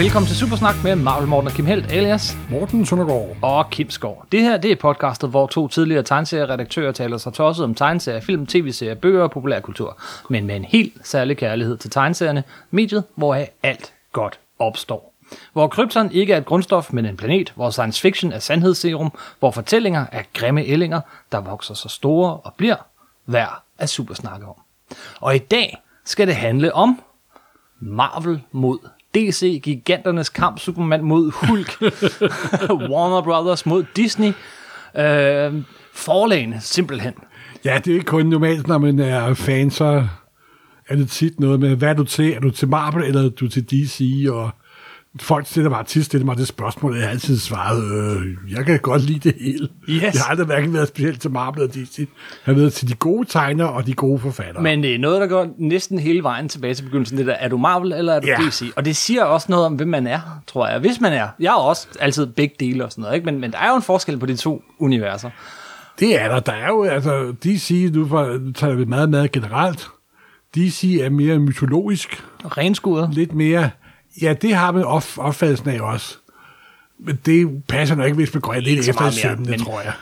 velkommen til Supersnak med Marvel Morten og Kim Helt, alias Morten Søndergaard. og Kim Skov. Det her det er podcastet, hvor to tidligere tegneserieredaktører taler sig tosset om tegneserier, film, tv-serier, bøger og populærkultur. Men med en helt særlig kærlighed til tegneserierne, mediet, hvor alt godt opstår. Hvor krypton ikke er et grundstof, men en planet, hvor science fiction er sandhedsserum, hvor fortællinger er grimme ællinger, der vokser så store og bliver værd at supersnakke om. Og i dag skal det handle om Marvel mod DC, giganternes kamp, Superman mod Hulk, Warner Brothers mod Disney, øh, forlagene simpelthen. Ja, det er ikke kun normalt, når man er fan, så er det tit noget med, hvad er du til? Er du til Marvel, eller er du til DC? Og folk stiller mig tit stiller mig det spørgsmål, jeg har altid svaret, øh, jeg kan godt lide det hele. Yes. Jeg har aldrig hverken været specielt til Marvel eller DC. Jeg har været til de gode tegnere og de gode forfattere. Men det er noget, der går næsten hele vejen tilbage til begyndelsen. Det der, er du Marvel, eller er du Ja. DC? Og det siger også noget om, hvem man er, tror jeg. Hvis man er. Jeg er også altid begge dele og sådan noget, ikke? Men, men der er jo en forskel på de to universer. Det er der. Der er jo, altså, DC, nu, for, nu taler vi meget, meget generelt. DC er mere mytologisk, Renskuret. lidt mere... Ja, det har man op, opfattelsen af også. Men det passer nok ikke, hvis man går lidt så efter i søvnene, men- tror jeg.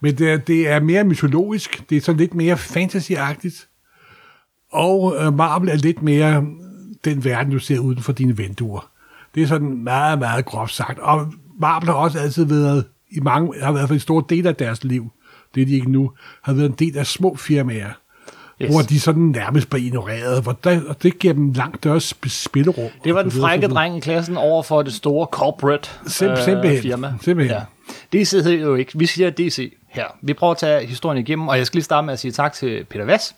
Men det er, det er mere mytologisk. Det er sådan lidt mere fantasyagtigt. Og øh, Marvel er lidt mere den verden, du ser uden for dine vinduer. Det er sådan meget, meget groft sagt. Og Marvel har også altid været, i mange, har været for en stor del af deres liv, det er de ikke nu, har været en del af små firmaer, Yes. hvor de sådan nærmest bliver ignoreret, hvor der, og det giver dem langt større sp- spillerum. Det var den frække dreng i klassen over for det store corporate Sim- øh, simpelthen. firma. Simpelthen. Ja. DC hedder jo ikke. Vi siger DC her. Vi prøver at tage historien igennem, og jeg skal lige starte med at sige tak til Peter Vass.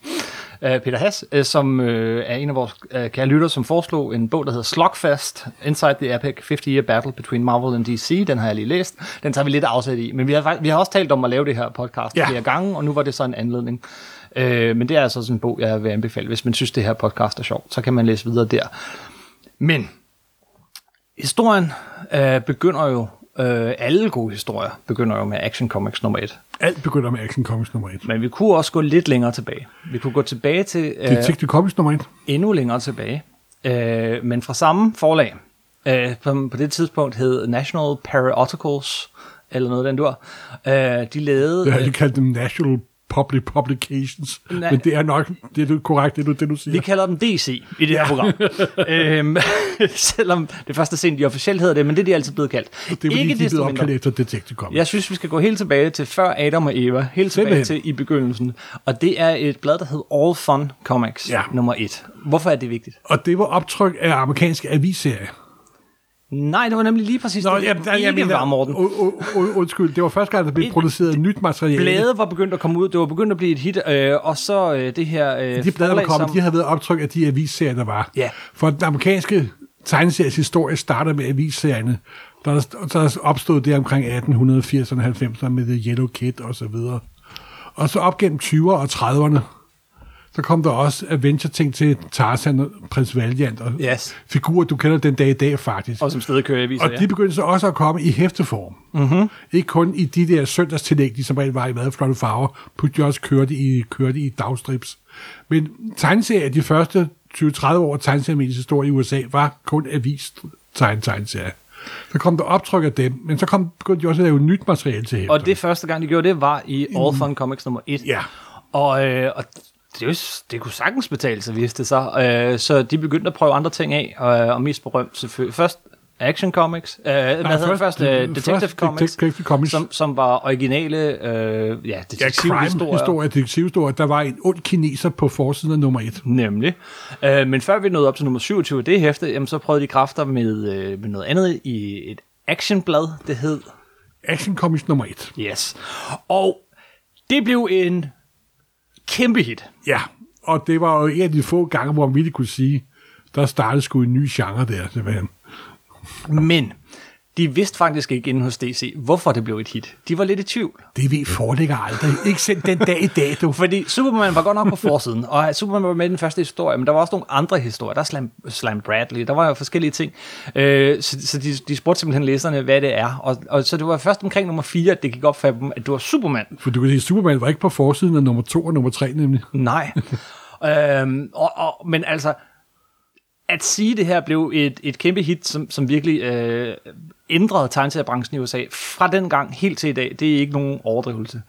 Uh, Peter Hass, uh, som uh, er en af vores uh, kære lytter, som foreslog en bog, der hedder Slugfest, Inside the Epic 50-Year Battle Between Marvel and DC. Den har jeg lige læst. Den tager vi lidt afsæt i. Men vi har, vi har også talt om at lave det her podcast Ja. flere gange, og nu var det så en anledning. Uh, men det er altså sådan en bog, jeg vil anbefale. Hvis man synes, det her podcast er sjovt, så kan man læse videre der. Men historien øh, begynder jo, øh, alle gode historier begynder jo med Action Comics nummer 1. Alt begynder med Action Comics nummer 1. Men vi kunne også gå lidt længere tilbage. Vi kunne gå tilbage til øh, Detective Comics nummer 1. endnu længere tilbage. Øh, men fra samme forlag. Øh, på, på det tidspunkt hed National Periodicals, eller noget af den dur. Øh, de lavede... Jeg har øh, ikke kaldt dem National Public Publications, Nej. men det er nok det er du- korrekt, det du, det du siger. Vi kalder dem DC i det her program. øhm, selvom det første scene, de officielt hedder det, men det er de altid blevet kaldt. det er fordi, de er blevet opkaldt efter Detective Comics. Jeg synes, vi skal gå helt tilbage til før Adam og Eva, helt tilbage Simpelthen. til i begyndelsen. Og det er et blad, der hedder All Fun Comics, Ja. nummer et. Hvorfor er det vigtigt? Og det var optryk af amerikanske avisserier. Nej, det var nemlig lige præcis det. jamen, der- ikke var, Morten. u- u- u- undskyld, det var første gang, der blev Et- produceret nyt materiale. Blade var begyndt at komme ud, det var begyndt at blive et hit, øh, og så øh, det her øh, de blade, der forlag, kom, som- de har været optryk af de avisserier, der var. Ja. For den amerikanske tegneseries historie starter med avisserierne. Der er, der opstod det omkring 1880'erne og 90'erne med The Yellow Kid og så videre. Og så op gennem 20'erne og 30'erne, så kom der også adventure-ting til Tarzan og Prins Valiant og Yes. figurer, du kender den dag i dag faktisk. Og som aviser, Og ja. de begyndte så også at komme i hæfteform. Mm-hmm. Ikke kun i de der søndagstillæg, de som regel var i meget flotte farver, på de også kørte i, kørte i dagstrips. Men tegneserier, de første 20-30 år tegneseriemediets historie i USA, var kun avis tegn tegneserier. Så kom der optryk af dem, men så kom, begyndte de også at lave nyt materiale til hæfter. Og det første gang, de gjorde det, var i All Fun Comics nummer 1. Ja. Og, øh, og det, jo, det kunne sagtens betale sig, viste det sig. Øh, så de begyndte at prøve andre ting af, og, og mest berømt selvfølgelig. Først Action Comics, øh, hvad hedder det først- først? Først Detective Comics, Detective Comics. Som, som var originale øh, ja, Ja, detektivhistorier. crime-historie, detektivhistorie. Der var en ond kineser på forsiden af nummer et. Nemlig. Øh, men før vi nåede op til nummer 27 af det hæfte, jamen, så prøvede de kræfter med, øh, med noget andet i et actionblad, det hed Action Comics nummer et. Yes. Og det blev en kæmpe hit. Ja, og det var jo en af de få gange, hvor man virkelig kunne sige, der startede sgu en ny genre der, simpelthen. Men de vidste faktisk ikke inde hos DC, hvorfor det blev et hit. De var lidt i tvivl. Det ved foreligger aldrig. Ikke selv den dag i dag, du. Fordi Superman var godt nok på forsiden, og Superman var med i den første historie, men der var også nogle andre historier. Der er Slam, Slam Bradley, der var jo forskellige ting. Øh, så så de, de spurgte simpelthen læserne, hvad det er. Og, og så det var først omkring nummer 4, at det gik op for dem, at det var Superman. For du kan sige, Superman var ikke på forsiden af nummer to og nummer tre, nemlig. Nej. øhm, og, og, men altså, at sige, det her blev et, et kæmpe hit, som, som virkelig øh, ændrede tegneseriebranchen i USA, fra den gang helt til i dag, det er ikke nogen overdrivelse.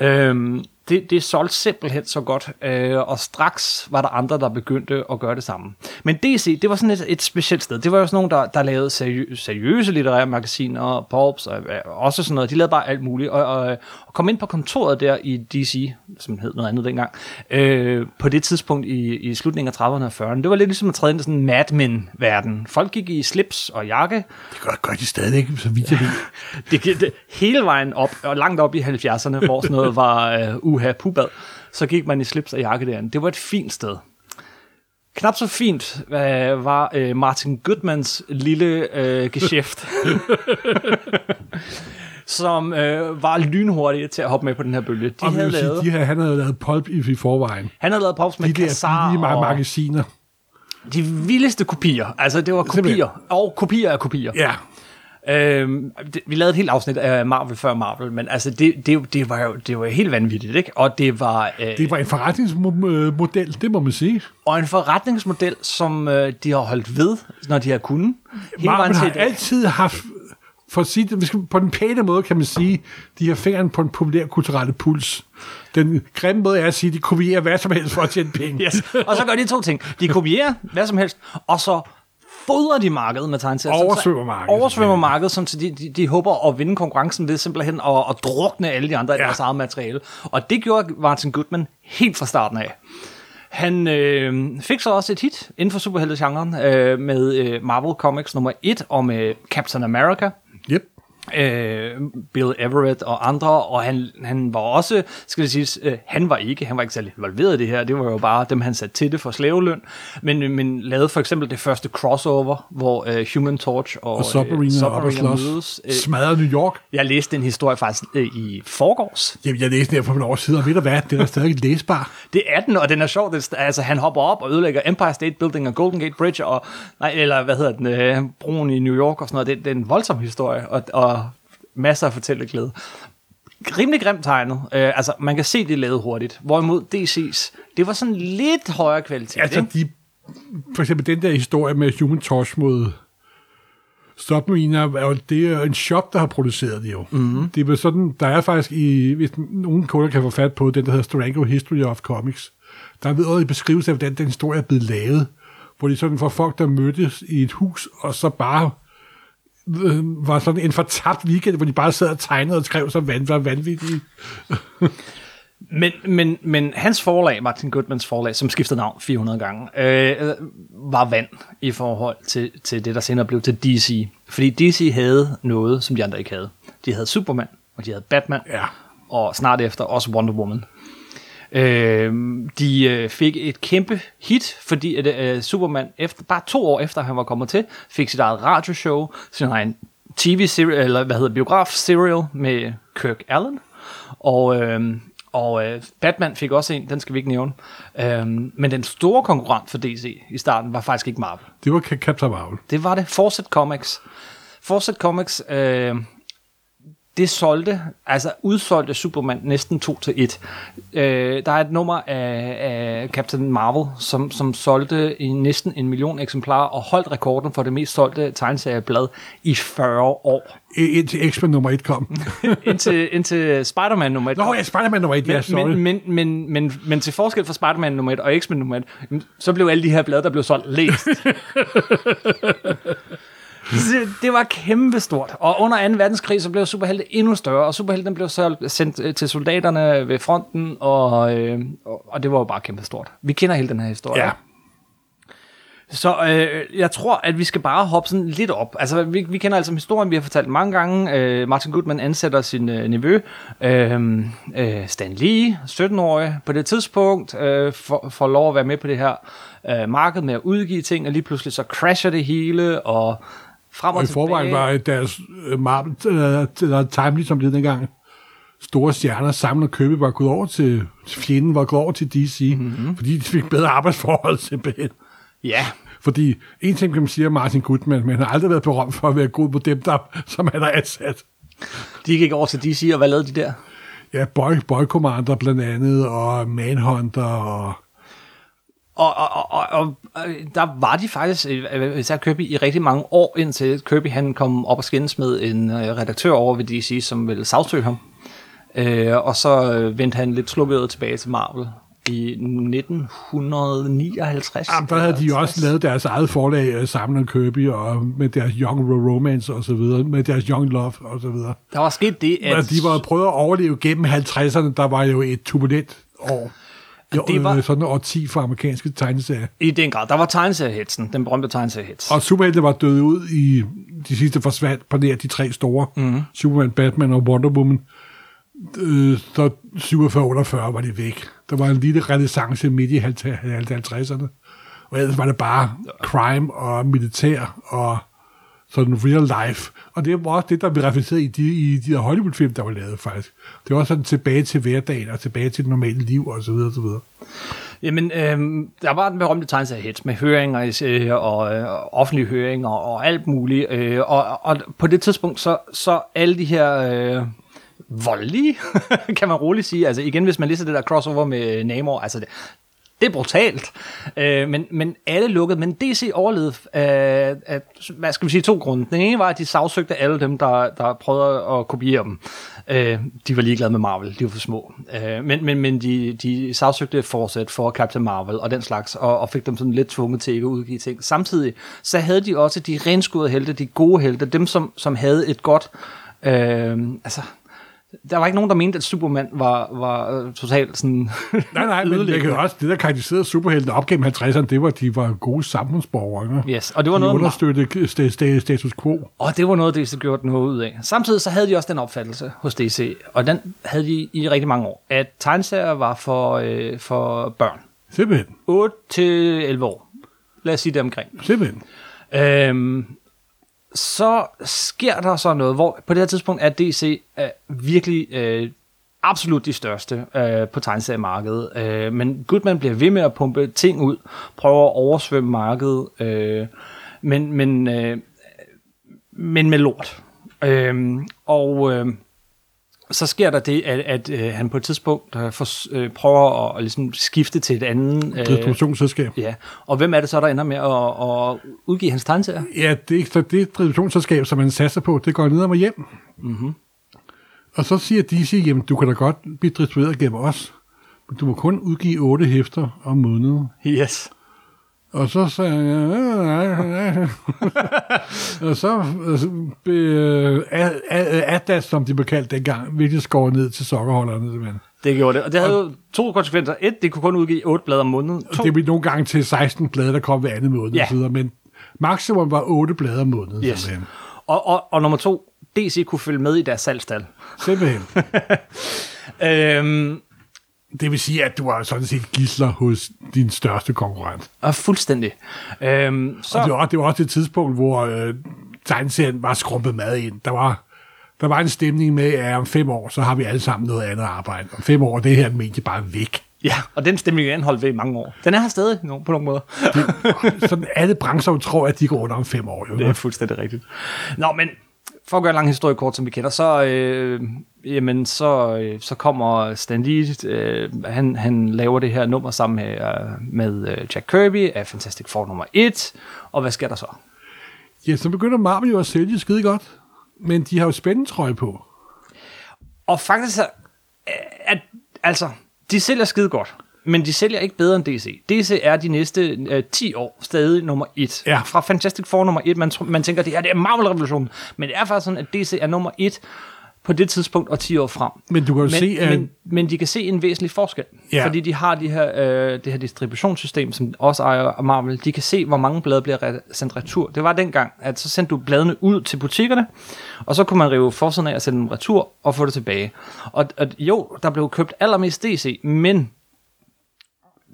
Øhm, det, det solgte simpelthen så godt, øh, og straks var der andre, der begyndte at gøre det samme. Men DC, det var sådan et, et specielt sted. Det var jo sådan nogle, der, der lavede seriø- seriøse litterære magasiner, Pulps og og også sådan noget. De lavede bare alt muligt. Og, og, og kom ind på kontoret der i DC, som hed noget andet dengang, øh, på det tidspunkt i, i slutningen af 30'erne og 40'erne. Det var lidt ligesom at træde ind i sådan en Mad Men-verden. Folk gik i slips og jakke. Det gør, gør de stadig, så vidt jeg ved. Det, gik- det, hele vejen op, og langt op i 70'erne, hvor sådan noget var uh, uha pubad, så gik man i slips og jakke derinde. Det var et fint sted. Knap så fint uh, var uh, Martin Goodmans lille uh, geschæft, som uh, var lynhurtig til at hoppe med på den her bølge. De Og havde sige, lavet, de her, han havde lavet pulp i, i forvejen. han havde lavet pops med De der Kassar billige og magasiner. de vildeste kopier. Altså, det var Simpelthen. kopier. Og kopier af kopier. Ja, Øhm, det, vi lavede et helt afsnit af Marvel før Marvel, men altså det, det, det, var jo det var helt vanvittigt, ikke? Og det var, øh, det var en forretningsmodel, det må man sige. og en forretningsmodel, som øh, de har holdt ved, når de har kunnet. Marvel har altid haft, for at sige det, på den pæne måde kan man sige, de har fingeren på en populær kulturelle puls. Den grimme måde er at sige, at de kopierer hvad som helst for at tjene penge. Yes. Og så gør de to ting. De kopierer hvad som helst, og så fodrer de markedet med tegneserier. Oversvømmer markedet. Oversvømmer markedet, sådan, så de, de, de håber at vinde konkurrencen ved simpelthen at, at drukne alle de andre ja. i deres eget materiale. Og det gjorde Martin Goodman helt fra starten af. Han øh, fik så også et hit inden for superheltegenren øh, med øh, Marvel Comics nummer 1 og med Captain America Yep. Øh, Bill Everett og andre, og han, han var også, skal det siges, øh, han var ikke, han var ikke særlig involveret i det her, det var jo bare dem, han satte til det for slaveløn, men, men lavede for eksempel det første crossover, hvor øh, Human Torch og, Og Submarine er oppe og mødes. Øh, Smadret New York. jeg læste den historie faktisk øh, i forgårs. Jamen, jeg læste den her for nogle år siden, og ved du hvad, den er stadig læsbar. Det er den, og den er sjov. Det, altså, han hopper op og ødelægger Empire State Building og Golden Gate Bridge, og, nej, eller hvad hedder den, øh, broen i New York og sådan noget. Det, det er en voldsom historie, og, og masser af fortælleglæde. Rimelig grimt tegnet. Øh, altså, man kan se, det lavet hurtigt. Hvorimod DC's, det var sådan lidt højere kvalitet. Altså, ikke? de, for eksempel den der historie med Human Torch mod Submariner, er det er en shop, der har produceret det jo. Mm-hmm. Det er sådan, der er faktisk, i, hvis nogen kunder kan få fat på, den der hedder Strango History of Comics, der er ved en beskrivelse af, hvordan den historie er blevet lavet, hvor det er sådan for folk, der mødtes i et hus, og så bare øh, var sådan en fortabt weekend, hvor de bare sad og tegnede og skrev så vand, var vanvittigt. Men, men, men hans forlag, Martin Goodmans forlag, som skiftede navn 400 gange, øh, var vand i forhold til, til det, der senere blev til DC. Fordi DC havde noget, som de andre ikke havde. De havde Superman, og de havde Batman, Ja. og snart efter også Wonder Woman. Øh, de øh, fik et kæmpe hit, fordi at, øh, Superman, efter, bare to år efter han var kommet til, fik sit eget radioshow, sin egen tv-serial, eller hvad hedder biograf-serial med Kirk Allen. Og, øh, og øh, Batman fik også en, den skal vi ikke nævne. Øh, men den store konkurrent for DC i starten var faktisk ikke Marvel. Det var Captain Marvel. Det var det. Fawcett Comics. Fawcett Comics, øh, det solgte, altså udsolgte Superman næsten 2 til 1. Øh, der er et nummer af, af Captain Marvel, som, som solgte i næsten en million eksemplarer og holdt rekorden for det mest solgte tegneserieblad i 40 år. Indtil X-Men nummer 1 kom. indtil, indtil Spider-Man nummer 1. Nå ja, Spider-Man nummer 1, ja, sorry. men, men, men, men, men til forskel fra Spider-Man nummer 1 og X-Men nummer 1, så blev alle de her blade, der blev solgt, læst. det, var kæmpestort. Og under 2. verdenskrig, så blev superhelte endnu større, og superhelten blev solgt, sendt øh, til soldaterne ved fronten, og, øh, og, og det var jo bare kæmpestort. Vi kender hele den her historie. Ja. Så øh, jeg tror, at vi skal bare hoppe sådan lidt op. Altså, vi, vi kender altså historien, vi har fortalt mange gange. Øh, Martin Goodman ansætter sin øh, nevø, øh, øh, Stan Lee, 17-årig på det tidspunkt, øh, får, får lov at være med på det her øh, marked med at udgive ting, og lige pludselig så crasher det hele, og frem og, Og i tilbage. forvejen var deres øh, Marvel, eller, eller Timely, som det dengang, store stjerner sammen og købe var gået over til, til fjenden, var gået over til DC, mm-hmm. fordi de fik bedre arbejdsforhold simpelthen. Ja, Fordi en ting kan man sige om Martin Goodman, men han har aldrig været berømt for at være god på dem, der, som han har ansat. de gik over til DC, og hvad lavede de der? Ja, Boy, Boy Commander blandt andet, og Manhunter, og Og, og, og, og, der var de faktisk, øh, især Kirby, i rigtig mange år, indtil Kirby han kom op og skændes med en øh, redaktør over ved DC, som ville sagsøge ham. Øh, og så øh, vendte han lidt slukket tilbage til Marvel i 1959. Jamen, der havde de jo også lavet deres eget forlag sammen Kirby, og med deres Young Romance og så videre, med deres Young Love og så videre. Der var sket det, at... Men de var prøvet at overleve gennem 50'erne, der var jo et turbulent år. Jo, det var- øh, sådan et årti for amerikanske tegneserier. I den grad. Der var tegneseriehetsen, den berømte tegneseriehetsen. Og superhelte var døde ud i de sidste forsvandt på nær de tre store. Mm-hmm. Superman, Batman og Wonder Woman. Øh, så 47-48 var de væk. Der var en lille renaissance midt i 50'erne. Og ellers var det bare crime og militær og sådan real life. Og det var også det, der blev reflekteret i de, i de der Hollywood-film, der var lavet faktisk. Det var sådan tilbage til hverdagen og tilbage til det normale liv og så videre og så videre. Jamen, øh, der var den berømte tegneseriehets med høringer øh, og øh, offentlige høringer og alt muligt. Øh, og, og på det tidspunkt, så, så alle de her øh, voldelige, kan man roligt sige. Altså igen, hvis man læser det der crossover med Namor, altså det, det er brutalt. Øh, men, men alle lukkede. Men DC overlevede af, af, hvad skal vi sige, to grunde. Den ene var, at de sagsøgte alle dem, der, der prøvede at kopiere dem. Øh, de var ligeglade med Marvel, de var for små. Øh, men men, men de, de sagsøgte fortsat for Captain Marvel og den slags, og, og fik dem sådan lidt tvunget til ikke at udgive ting. Samtidig så havde de også de renskudede helte, de gode helte, dem som, som havde et godt... Øh, altså, der var ikke nogen, der mente, at Superman var, var øh, totalt sådan... Nej, nej, men det, kan også, det der karakteriserede superheltene op gennem 50'erne, det var, at de var gode samfundsborgere. Yes, og det var de noget, understøttede sta- sta- status quo. Og det var noget, DC gjorde noget ud af. Samtidig så havde de også den opfattelse hos DC, og den havde de i rigtig mange år, at tegneserier var for, øh, for børn. Simpelthen. 8 til 11 år. Lad os sige det omkring. Simpelthen. Øhm, så sker der så noget, hvor på det her tidspunkt er DC uh, øh, virkelig uh, absolut de største øh, på tegneseriemarkedet. Øh, men Goodman bliver ved med at pumpe ting ud, prøver at oversvømme markedet, øh, men, men, øh, men med lort. Øh, og øh, så sker der det, at, at øh, han på et tidspunkt øh, for, øh, prøver at, at ligesom skifte til et andet... Øh, Distributionsselskab. ja, og hvem er det så, der ender med at, at udgive hans tegneserier? Ja, det er så det distributionsselskab, som man satser på, det går ned og hjem. Mm-hmm. Og så siger DC, jamen du kan da godt blive distribueret gennem os, men du må kun udgive otte hæfter om måneden. Yes. Og så sagde jeg, "Øh, nej, nej." og så altså, blev Ad- Ad- Atlas, som de blev kaldt dengang, virkelig skåret ned til sokkerholderne. simpelthen. Det gjorde det. Og det havde jo to konsekvenser. Et, det kunne kun udgive otte blade om måneden. To, Det blev nogle gange til 16 blade, der kom hver anden måned, Ja. og videre, men maksimum var 8 blade om måneden. yes. Simpelthen. og, og, og nummer to, DC kunne følge med i deres salgstal. simpelthen. Øhm, Det vil sige, at du var sådan set gisler hos din største konkurrent. og fuldstændig. Øhm, så, Og det var, det var også et tidspunkt, hvor øh, tegneserien var skrumpet mad ind. Der var, der var en stemning med, at om fem år, så har vi alle sammen noget andet arbejde. Om fem år, det her medie bare væk. ja, og den stemning er anholdt ved i mange år. Den er her stadig på nogle måder. Sådan alle brancher tror, at de går under om fem år. Jo. Det er fuldstændig rigtigt. Nå, men for at gøre en lang historie kort, som vi kender, så, øh, jamen, så, øh, så kommer Stan Lee, øh, han, han laver det her nummer sammen med, øh, med øh, Jack Kirby af Fantastic Four nummer 1, og hvad sker der så? Ja, så begynder Marvel jo at sælge skide godt. Men de har jo spændetrøje på. Og faktisk, så, øh, at, altså, de sælger skide godt, men de sælger ikke bedre end DC. DC er de næste øh, 10 år stadig nummer 1. Ja. Fra Fantastic Four nummer 1, man, man tænker, det her det er Marvel-revolutionen, men det er faktisk sådan, at DC er nummer 1 på det tidspunkt og 10 år frem. Men du kan jo Men, se, at... men, men de kan se en væsentlig forskel, Ja. fordi de har de her, øh, det her distributionssystem, som også ejer Marvel. De kan se, hvor mange blade bliver re- sendt retur. Det var dengang, at så sendte du bladene ud til butikkerne, og så kunne man rive forsiden af og sende dem retur og få det tilbage. Og, og jo, der blev købt allermest DC, men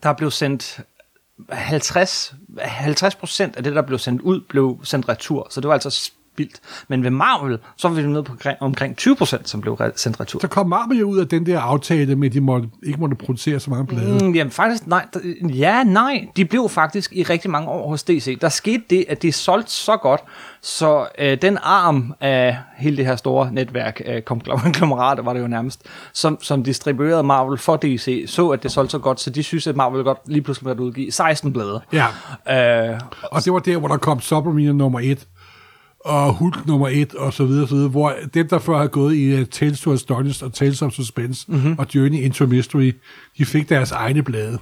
der blev sendt 50, 50 procent af det, der blev sendt ud, blev sendt retur. Så det var altså vildt. Men ved Marvel, så var vi nede på omkring- omkring 20%, som blev sendt retur. Så kom Marvel jo ud af den der aftale med, at de måtte, ikke måtte producere så mange blade. Mm, jamen faktisk, nej. Ja, nej. De blev faktisk i rigtig mange år hos DC. Der skete det, at de solgte så godt, så øh, den arm af hele det her store netværk af konglomerater, var det jo nærmest, som, som distribuerede Marvel for DC, så at det solgte så godt, så de synes, at Marvel godt lige pludselig måtte udgive 16 blade. Ja, Øh, og det var der, hvor der kom Submariner nummer 1, og Hulk nummer 1, og så videre, så videre, hvor dem, der før havde gået i uh, Tales to Astonish og Tales of Suspense mm-hmm. og Journey into Mystery, de fik deres egne blade.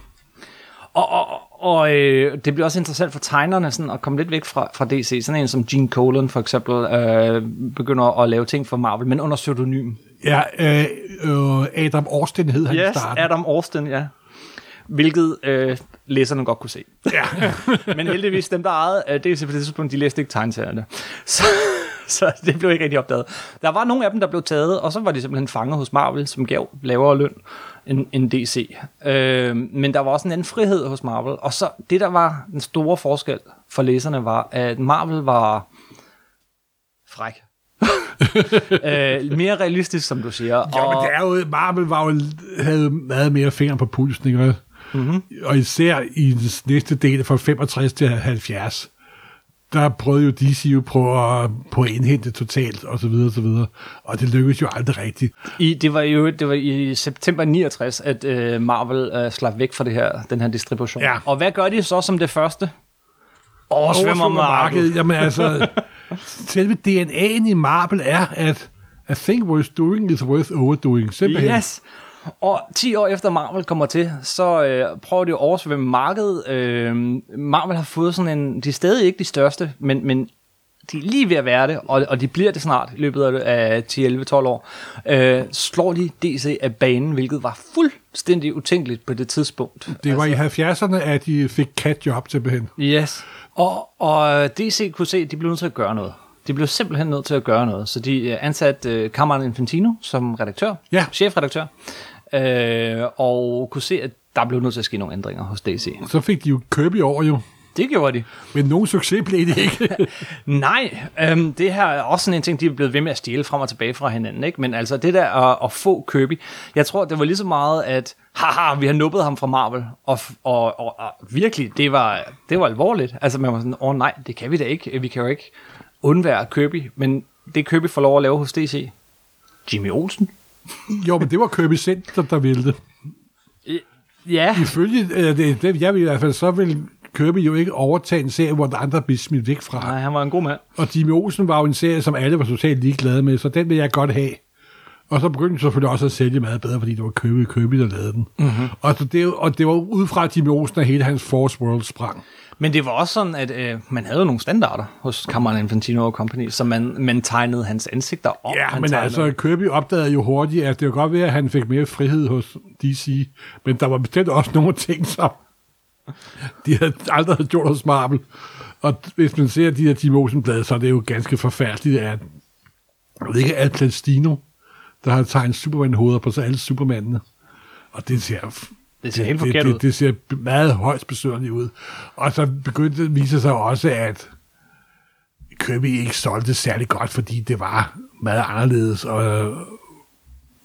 Og, og, og øh, det bliver også interessant for tegnerne sådan, at komme lidt væk fra, fra DC. Sådan en som Gene Colan for eksempel øh, begynder at lave ting for Marvel, men under pseudonym. Ja, øh, øh, Adam Austin hed han i Yes, starten. Adam Austin, ja. Hvilket øh, læserne godt kunne se. Ja. Men heldigvis, dem der ejede øh, DC på det tidspunkt, de læste ikke tegneserierne. Så, så det blev ikke rigtig opdaget. Der var nogle af dem, der blev taget, og så var de simpelthen fanget hos Marvel, som gav lavere løn end, end DC. Øh, men der var også en anden frihed hos Marvel. Og så det, der var den store forskel for læserne, var, at Marvel var fræk. øh, mere realistisk, som du siger. Ja, men det er jo, Marvel var jo, havde meget mere fingre på pulsen, ikke? Mm-hmm. Og især i den næste del fra 65 til 70, der prøvede jo DC jo på at, på at indhente totalt, og så videre, og så videre. Og det lykkedes jo aldrig rigtigt. I, det var jo det var i september 69, at øh, Marvel øh, slap væk fra det her, den her distribution. Ja. Og hvad gør de så som det første? Oversvømmer markedet. Jamen altså, selve DNA'en i Marvel er, at a thing worth doing is worth overdoing. Simpelthen. Yes. Og 10 år efter Marvel kommer til, så øh, prøver de at oversvømme markedet. Øh, Marvel har fået sådan en... De er stadig ikke de største, men, men de er lige ved at være det, og, og de bliver det snart i løbet af 10-11-12 år. Øh, slår de DC af banen, hvilket var fuldstændig utænkeligt på det tidspunkt. Det var i 70'erne, at de fik cat-job simpelthen. Yes. Og, og DC kunne se, at de blev nødt til at gøre noget. De blev simpelthen nødt til at gøre noget. Så de øh, ansatte uh, Cameron Infantino som redaktør, Ja. chefredaktør, øh, og kunne se, at der blev nødt til at ske nogle ændringer hos DC. Så fik de jo Kirby over jo. Det gjorde de. Men nogen succes blev det ikke. Nej, øhm, det her er også sådan en ting, de er blevet ved med at stjæle frem og tilbage fra hinanden. Ikke? Men altså det der at, at få Kirby, jeg tror, det var lige så meget, at haha, vi har nuppet ham fra Marvel. Og, og, og, og virkelig, det var, det var alvorligt. Altså man var sådan, åh nej, det kan vi da ikke. Vi kan jo ikke undvære Kirby. Men det Kirby får lov at lave hos DC. Jimmy Olsen? jo, men det var Kirby selv, der, ville det. Ja, Ifølge øh, det, det, jeg vil i hvert fald, så vil Kirby jo ikke overtage en serie, hvor der andre bliver smidt væk fra. nej, han var en god mand. Og Jimmy Olsen var jo en serie, som alle var totalt ligeglade med, så den vil jeg godt have. Og så begyndte de selvfølgelig også at sælge meget bedre, fordi det var Kirby, Kirby der lavede den. Mm-hmm. Og, så det, og det var ud fra Jimmy Olsen, at hele hans Force World sprang. Men det var også sådan, at øh, man havde jo nogle standarder hos Cameron Infantino og Company, så man, man tegnede hans ansigter om. Ja, han men tegnede- altså, Kirby opdagede jo hurtigt, at det kunne godt være, at han fik mere frihed hos DC. Men der var bestemt også nogle ting, som de havde aldrig havde gjort hos Marvel. Og hvis man ser de her Jimmy Olsen-blade, så er det jo ganske forfærdeligt, at ved ikke, Al Plastino, der har tegnet Superman-hoveder på så alle Supermandene. Og det ser Det ser helt det, forkert det, ud. det ser meget højst besøgerligt ud. Og så begyndte det at vise sig også, at Kirby ikke solgte særlig godt, fordi det var meget anderledes, og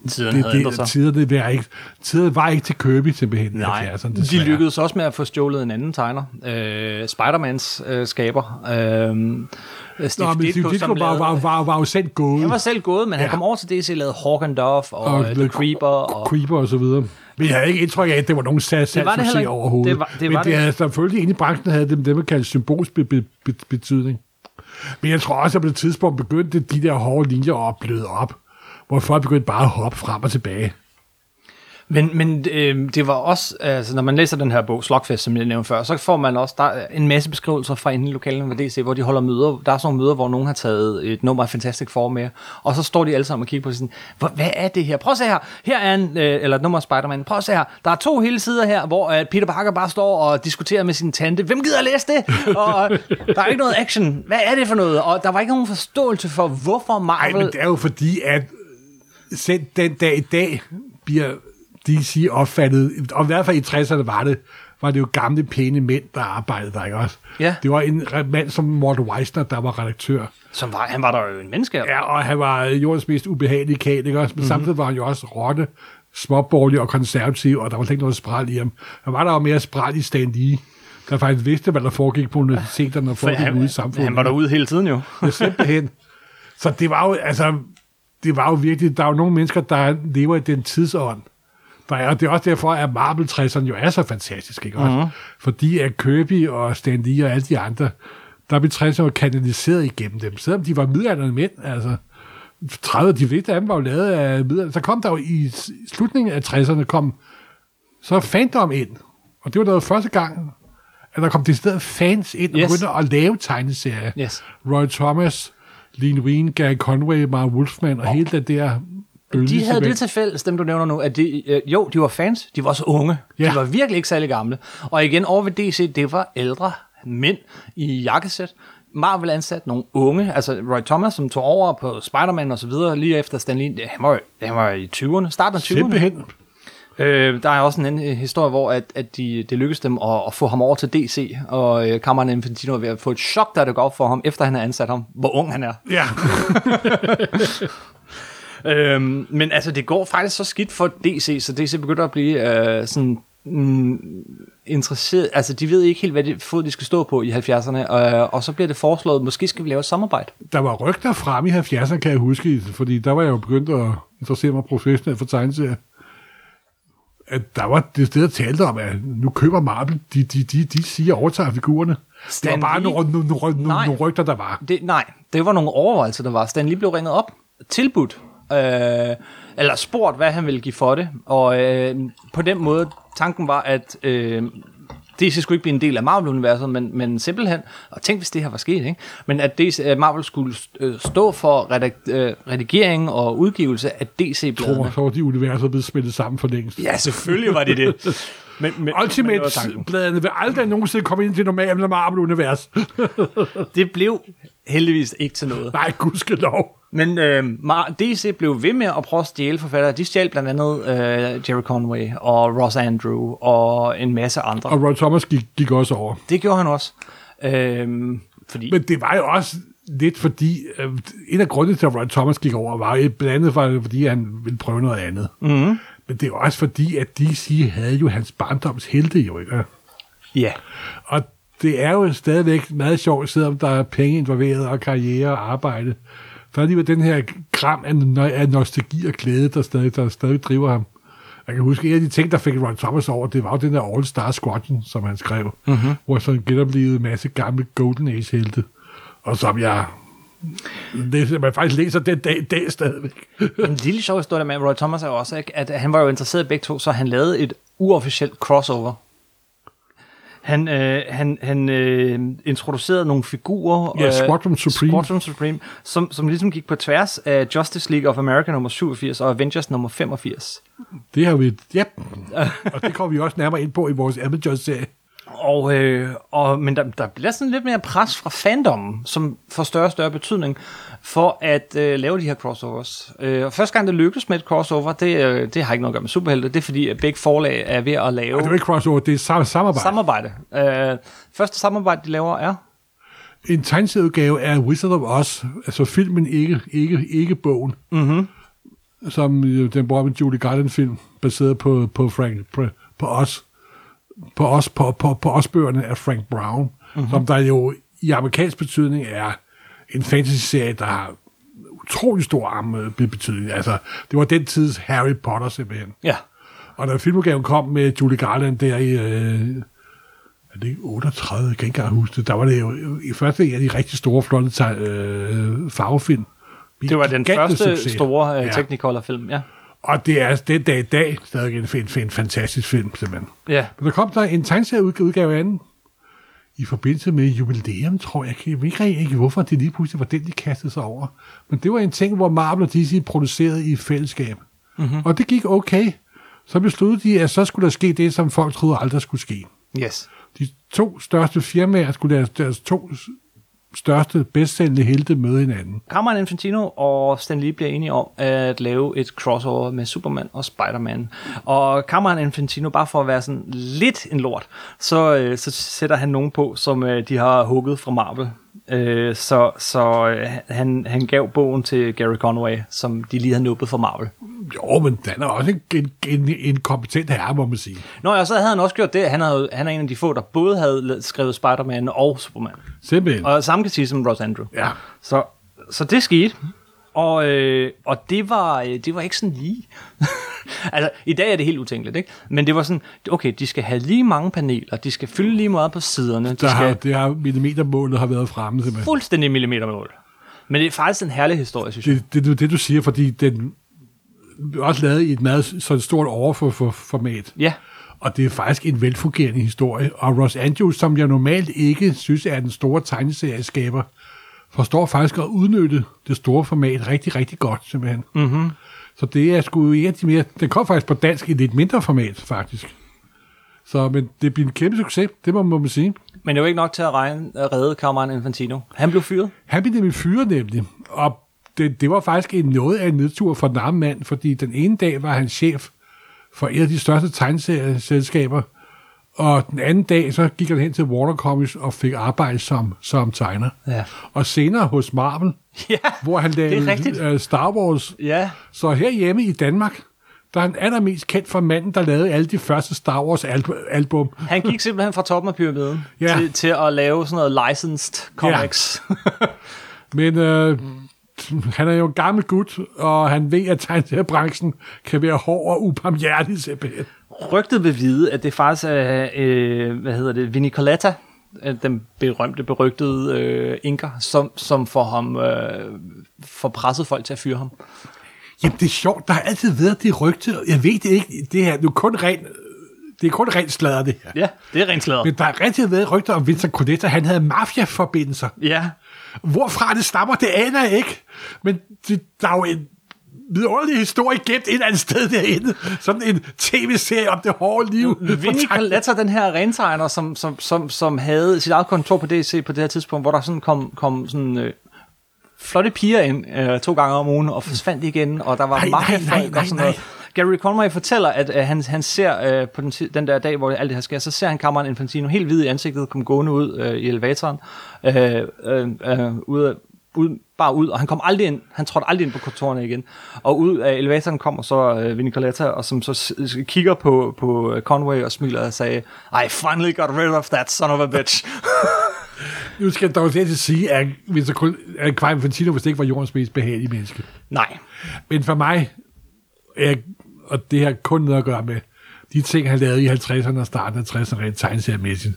Tiden det, havde ændret sig. det, tiderne, var ikke, tiderne var ikke til Kirby simpelthen. Nej, 70'erne, de lykkedes også med at få stjålet en anden tegner. Øh, Spider-Mans øh, skaber. Øh, Steve Nå, men Steve Ditko var, var, var, var jo selv gået. han var selv gået, men ja. han kom over til DC og lavede Hawk and Dove og, og The The Creeper. Og, Creeper og så videre. Men jeg havde ikke indtryk af, at det var nogen salg, Det var det heller overhovedet. Det var- det Men var det det. havde selvfølgelig inde i branchen havde dem, dem man kaldt symbolsk be, be, be, betydning. Men jeg tror også, at på et tidspunkt begyndte de der hårde linjer at bløde op, hvor folk begyndte bare at hoppe frem og tilbage. Men, men øh, det var også, altså når man læser den her bog, Slokfest, som jeg nævnte før, så får man også der en masse beskrivelser fra inden lokalen ved DC, hvor de holder møder. Der er sådan nogle møder, hvor nogen har taget et nummer af Fantastic Four med, og så står de alle sammen og kigger på sådan, hvad er det her? Prøv at se her. Her er en, øh, eller et nummer af Spider-Man. Prøv at se her. Der er to hele sider her, hvor øh, Peter Parker bare står og diskuterer med sin tante. Hvem gider at læse det? Og øh, der er ikke noget action. Hvad er det for noget? Og der var ikke nogen forståelse for, hvorfor Nej, Marvel... men det er jo fordi, at selv den dag i dag bliver DC opfattet, og i hvert fald i 60'erne var det, var det jo gamle, pæne mænd, der arbejdede der, ikke også? Ja. Det var en mand som Mort Weisner, der var redaktør. Som var, han var der jo en menneske. Ja, og han var jordens mest ubehagelige kat, ikke også? Men mm-hmm. samtidig var han jo også rotte, småborgerlig og konservativ, og der var slet ikke noget spræl i ham. Han var der jo mere spræl i Stan Lee, der faktisk vidste, hvad der foregik på universiteterne og For foregik ude i han, samfundet. han var derude hele tiden jo. Ja, simpelthen. Så det var jo, altså, det var jo virkelig, der er jo nogle mennesker, der lever i den tidsånd. Der er, og det er også derfor, at Marvel 60'erne jo er så fantastisk, ikke også? Mm-hmm. Fordi at Kirby og Stan Lee og alle de andre, der blev 60'erne jo kanaliseret igennem dem, selvom de var midaldrende mænd, altså. 30, de fleste af dem var jo lavet af midaldrende. Så kom der jo i slutningen af 60'erne, kom så fandom ind. Og det var der første gang, at der kom til stedet fans ind og Yes. begyndte at lave tegneserier. Yes. Roy Thomas, Lean Wien, Gary Conway, Mark Wolfman og hele den der. De havde det til fælles, dem du nævner nu, at de, øh, jo, de var fans, de var også unge. Ja. De var virkelig ikke særlig gamle. Og igen, over ved DC, det var ældre mænd i jakkesæt. Marvel ansat nogle unge, altså Roy Thomas, som tog over på Spider-Man og så videre, lige efter Stan Lee, det- han var, han var i 20'erne, starten af 20'erne. Simpelthen. Øh, der er også en anden øh, historie, hvor at, at de, det lykkedes dem at, at få ham over til DC, og øh, kammeren Infantino er ved at få et chok, der det går op for ham, efter han har ansat ham, hvor ung han er. Ja. Øhm, men altså, det går faktisk så skidt for DC, så DC begynder at blive øh, sådan mm, interesseret. Altså, de ved ikke helt, hvad de, fod de skal stå på i 70'erne, øh, og så bliver det foreslået, måske skal vi lave et samarbejde. Der var rygter frem i 70'erne, kan jeg huske, fordi der var jeg jo begyndt at interessere mig professionelt for tegneserier. At der var det sted, der talte om, at nu køber Marvel, de, de, de, de siger overtager figurerne. det var Stan bare nogle, nogle, nogle, Nej. nogle rygter, der var. Det, nej, det var nogle overvejelser, der var. Stan lige blev ringet op, tilbudt, øh, eller spurgt, hvad han ville give for det, og øh, på den måde, tanken var, at øh, DC skulle ikke blive en del af Marvel-universet, men, men simpelthen, og tænk hvis det her var sket, ikke? men at DC, Marvel skulle øh, stå for redag, øh, redigering og udgivelse af Tror, DC-bladene. så var de universer blevet spillet sammen for længst. Ja, selvfølgelig var det det. Men, men. Ultimate-bladene vil aldrig nogensinde komme ind til normale Marvel-univers. det blev heldigvis ikke til noget. Nej, gudskelov. Men øh, DC blev ved med at prøve at stjæle forfattere. De stjal blandt andet øh, Jerry Conway og Ross Andrew og en masse andre. Og Roy Thomas gik, gik også over. Det gjorde han også. Øh, fordi... Men det var jo også lidt fordi, øh, en af grundene til, at Roy Thomas gik over, var blandt andet, for, fordi han ville prøve noget andet. Mm-hmm. Men det er også fordi, at DC havde jo hans barndoms helte jo, ikke? Ja. Og det er jo stadigvæk meget sjovt, selvom der er penge involveret, og karriere og arbejde. Så er det jo den her kram af, no- af nostalgi og glæde, der stadig, der stadig driver ham. Jeg kan huske, en af de ting, der fik Ron Thomas over, det var jo den der All Star Squadron, som han skrev, mm-hmm. hvor så genoplevede en masse gamle Golden Age-helte, og som jeg læser, man faktisk læser den dag, dag stadigvæk. En lille sjov historie med Roy Thomas er jo også, ikke, at han var jo interesseret i begge to, så han lavede et uofficielt crossover. Han, øh, han, han øh, introducerede nogle figurer. Ja, øh, Squadron Supreme. Squadron Supreme, som, som ligesom gik på tværs af Justice League of America nummer 87 og Avengers nummer 85. Det har vi, ja, og det kommer vi også nærmere ind på i vores Avengers-serie. Og, øh, og, men der, der bliver sådan lidt mere pres fra fandommen, som får større og større betydning for at øh, lave de her crossovers. Øh, og første gang det lykkedes med et crossover, det, øh, det har ikke noget at gøre med superhelte, det er fordi, at begge forlag er ved at lave Og det er jo ikke crossover, det er sam- samarbejde. samarbejde. Øh, første samarbejde, de laver, er en tegneserieudgave af Wizard of Oz, altså filmen, ikke, ikke, ikke bogen, mm-hmm. som øh, den bruger med Julie Garland-film, baseret på, på Frank, på, på Oz, på Oz, på, på, på Oz-bøgerne af Frank Brown, mm-hmm. som der jo i amerikansk betydning er en fantasy-serie, der har utrolig stor arm betydning. Altså, det var den tids Harry Potter simpelthen. ja, Og da filmudgaven kom med Julie Garland der i, øh, er det ikke 38, jeg kan ikke engang huske det, der var det jo i første en af de rigtig store, flotte øh, farvefilm. det var den første succes. store øh, Ja. Technicolor-film, ja. Og det er den dag i dag stadig en, en, en fantastisk film, simpelthen. Ja, Men der kom der en tegneserieudgave af den, i forbindelse med jubilæum, tror jeg. Jeg ved ikke rigtig hvorfor det lige pludselig var den, de kastede sig over. Men det var en ting, hvor Marvel og DC producerede i fællesskab. Mm-hmm. Og det gik okay. Så besluttede de, at så skulle der ske det, som folk troede aldrig skulle ske. yes. De to største firmaer skulle deres, deres to største, bedstsælgende helte møde hinanden. Cameron Infantino og Stan Lee bliver enige om at lave et crossover med Superman og Spider-Man. Og Cameron Infantino, bare for at være sådan lidt en lort, så, øh, så sætter han nogen på, som øh, de har hugget fra Marvel. Øh, så så øh, han, han gav bogen til Gary Conway, som de lige havde nuppet fra Marvel. Jo, men han er også en, en, en, en kompetent herre, må man sige. Nå ja, så havde han også gjort det. Han, havde, han er en af de få, der både havde skrevet Spider-Man og Superman. Simpelthen. Og samme kan sige som Ross Andrew. Ja. Så, så det skete. Og, øh, og det, var, øh, det var ikke sådan lige. altså, i dag er det helt utænkeligt, ikke? Men det var sådan, okay, de skal have lige mange paneler, de skal fylde lige meget på siderne, de Der har, skal det har millimetermålet har været fremme, simpelthen. fuldstændig millimetermål. Men det er faktisk en herlig historie, synes jeg. Det, det, det, det, du siger, fordi den er også lavet i et meget sådan stort overfor for, format. Ja, Og det er faktisk en velfungerende historie. Og Ross Andrews, som jeg normalt ikke synes er den store tegneserieskaber, forstår faktisk at udnytte det store format rigtig, rigtig godt, simpelthen. Mm-hmm. Så det er sgu en af de mere... Den kom faktisk på dansk i lidt mindre format, faktisk. Så, men det bliver en kæmpe succes, det må, må man sige. men det var ikke nok til at, regne, at redde Cameron Infantino. Han blev fyret. Han blev nemlig fyret nemlig, og det, det var faktisk en noget af en nedtur for den arme mand, fordi den ene dag var han chef for et af de største tegneserieselskaber, og den anden dag, så gik han hen til Warner Comics og fik arbejde som, som tegner. Ja. Og senere hos Marvel, Ja, hvor han lavede uh, Star Wars. Ja, Så herhjemme i Danmark, der er han allermest kendt for manden, der lavede alle de første Star Wars al- album. han gik simpelthen fra toppen af pyramiden Ja. til, til at lave sådan noget licensed comics. Men øh, han er jo en gammel gut, og han ved, at tegneseriebranchen kan være hård og ubarmhjertig simpelthen. Rygtet vil vide, at det faktisk er, øh, hvad hedder det, Vinnie Coletta, øh, den berømte, berygtede øh, inker, som, som får ham, øh, får presset folk til at fyre ham. Jamen, det er sjovt. Der har altid været det rygte. Jeg ved det ikke. Det her, nu er kun ren, det er kun rent sladder, det her. Ja, det er rent sladder. Men der har rigtig været rygter om Vincent Coletta. Han havde mafia-forbindelser. Ja, Hvorfra det stammer, det aner jeg ikke. Men det, der er jo en vidunderlig historie gemt et eller andet sted derinde. Sådan en tv-serie om det hårde liv. Vinnie Coletta, den her rentegner, som, som, som, som havde sit eget kontor på DC på det her tidspunkt, hvor der sådan kom, kom sådan øh, flotte piger ind øh, to gange om ugen, og forsvandt igen, og der var Nej, mange nej, nej, folk nej, og sådan noget. Gary Conway fortæller, at øh, han, han ser øh, på den, den der dag, hvor alt det her sker, så ser han Cameron Infantino helt hvid i ansigtet, komme gående ud øh, i elevatoren, øh, øh, øh, ud, af- ud, bare ud, og han kom aldrig ind, han trådte aldrig ind på kontorerne igen, og ud af elevatoren kommer så øh, Vinnie Coletta, og som så kigger på, på øh, Conway og smiler og sagde, I finally got rid of that son of a bitch. Nu skal jeg dog til at sige, at Vincent Col- at Quentin Infantino vist ikke var jordens mest behagelige menneske. Nej, Men for mig, er, og det har kun noget at gøre med, de ting, han lavede i 50'erne og starten af 60'erne rent tegneseriemæssigt,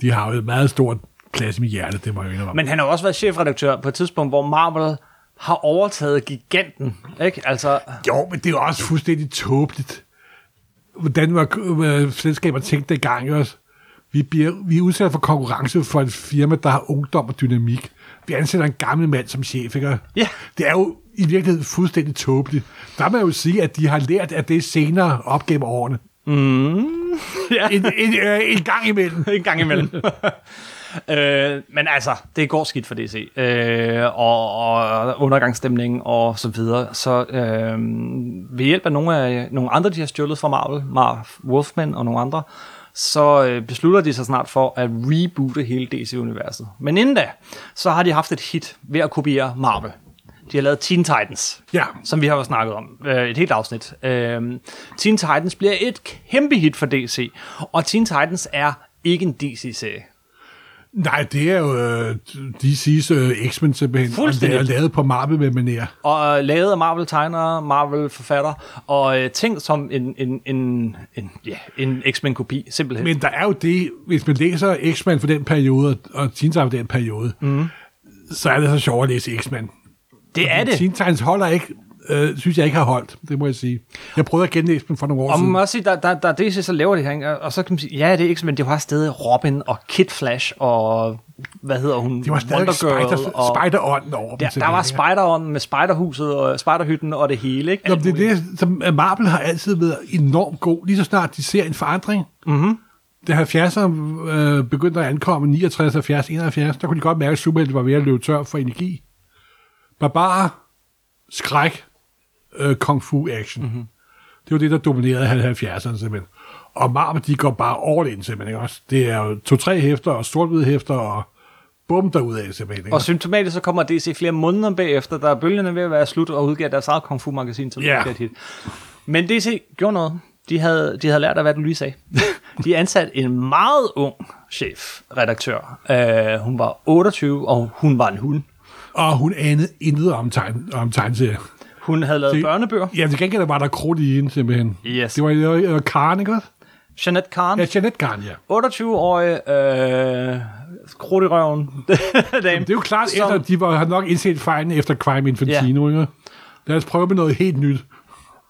de har jo et meget stort plads i mit hjerte, det må jeg indrømme. men han har også været chefredaktør på et tidspunkt, hvor Marvel har overtaget giganten, ikke? Altså, Jo, men det er jo også fuldstændig tåbeligt. Hvordan var selskaber tænkt det i gang også? Vi, bliver, vi er udsat for konkurrence for et firma, der har ungdom og dynamik. Vi ansætter en gammel mand som chef, ikke? Ja. Det er jo i virkeligheden fuldstændig tåbeligt. Der må jeg jo sige, at de har lært af det senere op gennem årene. ja. En, en, øh, en gang imellem. en gang imellem. øh, men altså, det går skidt for DC. Øh, og, og undergangsstemning og så videre. Så øh, ved hjælp af nogle, af, nogle andre, de har stjålet fra Marvel, Marv Wolfman og nogle andre, så øh, beslutter de sig snart for at reboote hele DC-universet. Men inden da, så har de haft et hit ved at kopiere Marvel. De har lavet Teen Titans Ja. som vi har jo snakket om, øh, et helt afsnit. Øh, Teen Titans bliver et kæmpe hit for DC, og Teen Titans er ikke en DC-serie. Nej, det er jo øh, DC's øh, X-Men simpelthen. Og det Fuldstændig. er lavet på Marvel med manér. Og øh, lavet af Marvel-tegnere, Marvel-forfatter, og øh, ting som en, en, en, en, ja, en X-Men-kopi, simpelthen. Men der er jo det, hvis man læser X-Men for den periode, og Teen Titans for den periode, mm. så er det så sjovt at læse X-Men. det er det. Teen Titans holder ikke, øh, synes jeg ikke har holdt, det må jeg sige. Jeg prøvede at genlæse dem for nogle år Og man siden. må også sige, der, der, der er DC, så laver det her, ikke? og så kan man sige, ja, det er X-Men, det var stadig Robin og Kid Flash, og hvad hedder hun? Det var stadig spider, og, spider-ånden over dem. der, der var ikke? Spider-On med Spiderhuset og Spiderhytten og det hele, ikke? Nå, men det er det, som at Marvel har altid været enormt god. Lige så snart de ser en forandring, mm-hmm. da 70'erne øh, begyndte at ankomme, 69, 70, 71, der kunne de godt mærke, at superhelte var ved at løbe tør for energi. Barbarer, skræk, øh, kung fu action. Mm-hmm. Det var det, der dominerede 70'erne simpelthen. Og Marvel, de går bare all in simpelthen, ikke også? Det er jo to-tre hæfter og sort hæfter og bum derudad simpelthen. Ikke? Og symptomatisk så kommer DC flere måneder bagefter, der er bølgerne ved at være slut, og udgiver deres eget Kung Fu-magasin, som Ja. yeah. hit. Men DC gjorde noget. De havde, de havde lært af, hvad du lige sagde. de ansatte en meget ung chef-redaktør. Uh, hun var 28, og hun var en hund. Og hun anede intet om, tegn, om tegneserier. Hun havde lavet Se- børnebøger. Ja, til gengæld var der krudt i hende simpelthen. Yes. Det var jo Karen, ikke også? Jeanette Kahn, Ja, Janet Karen, ja. 28-årig, øh, krudt i røven. dame, Det er jo klart, som- efter, de var, har nok indset fejlen efter Crime Infantino, ja. ikke? Lad os prøve med noget helt nyt.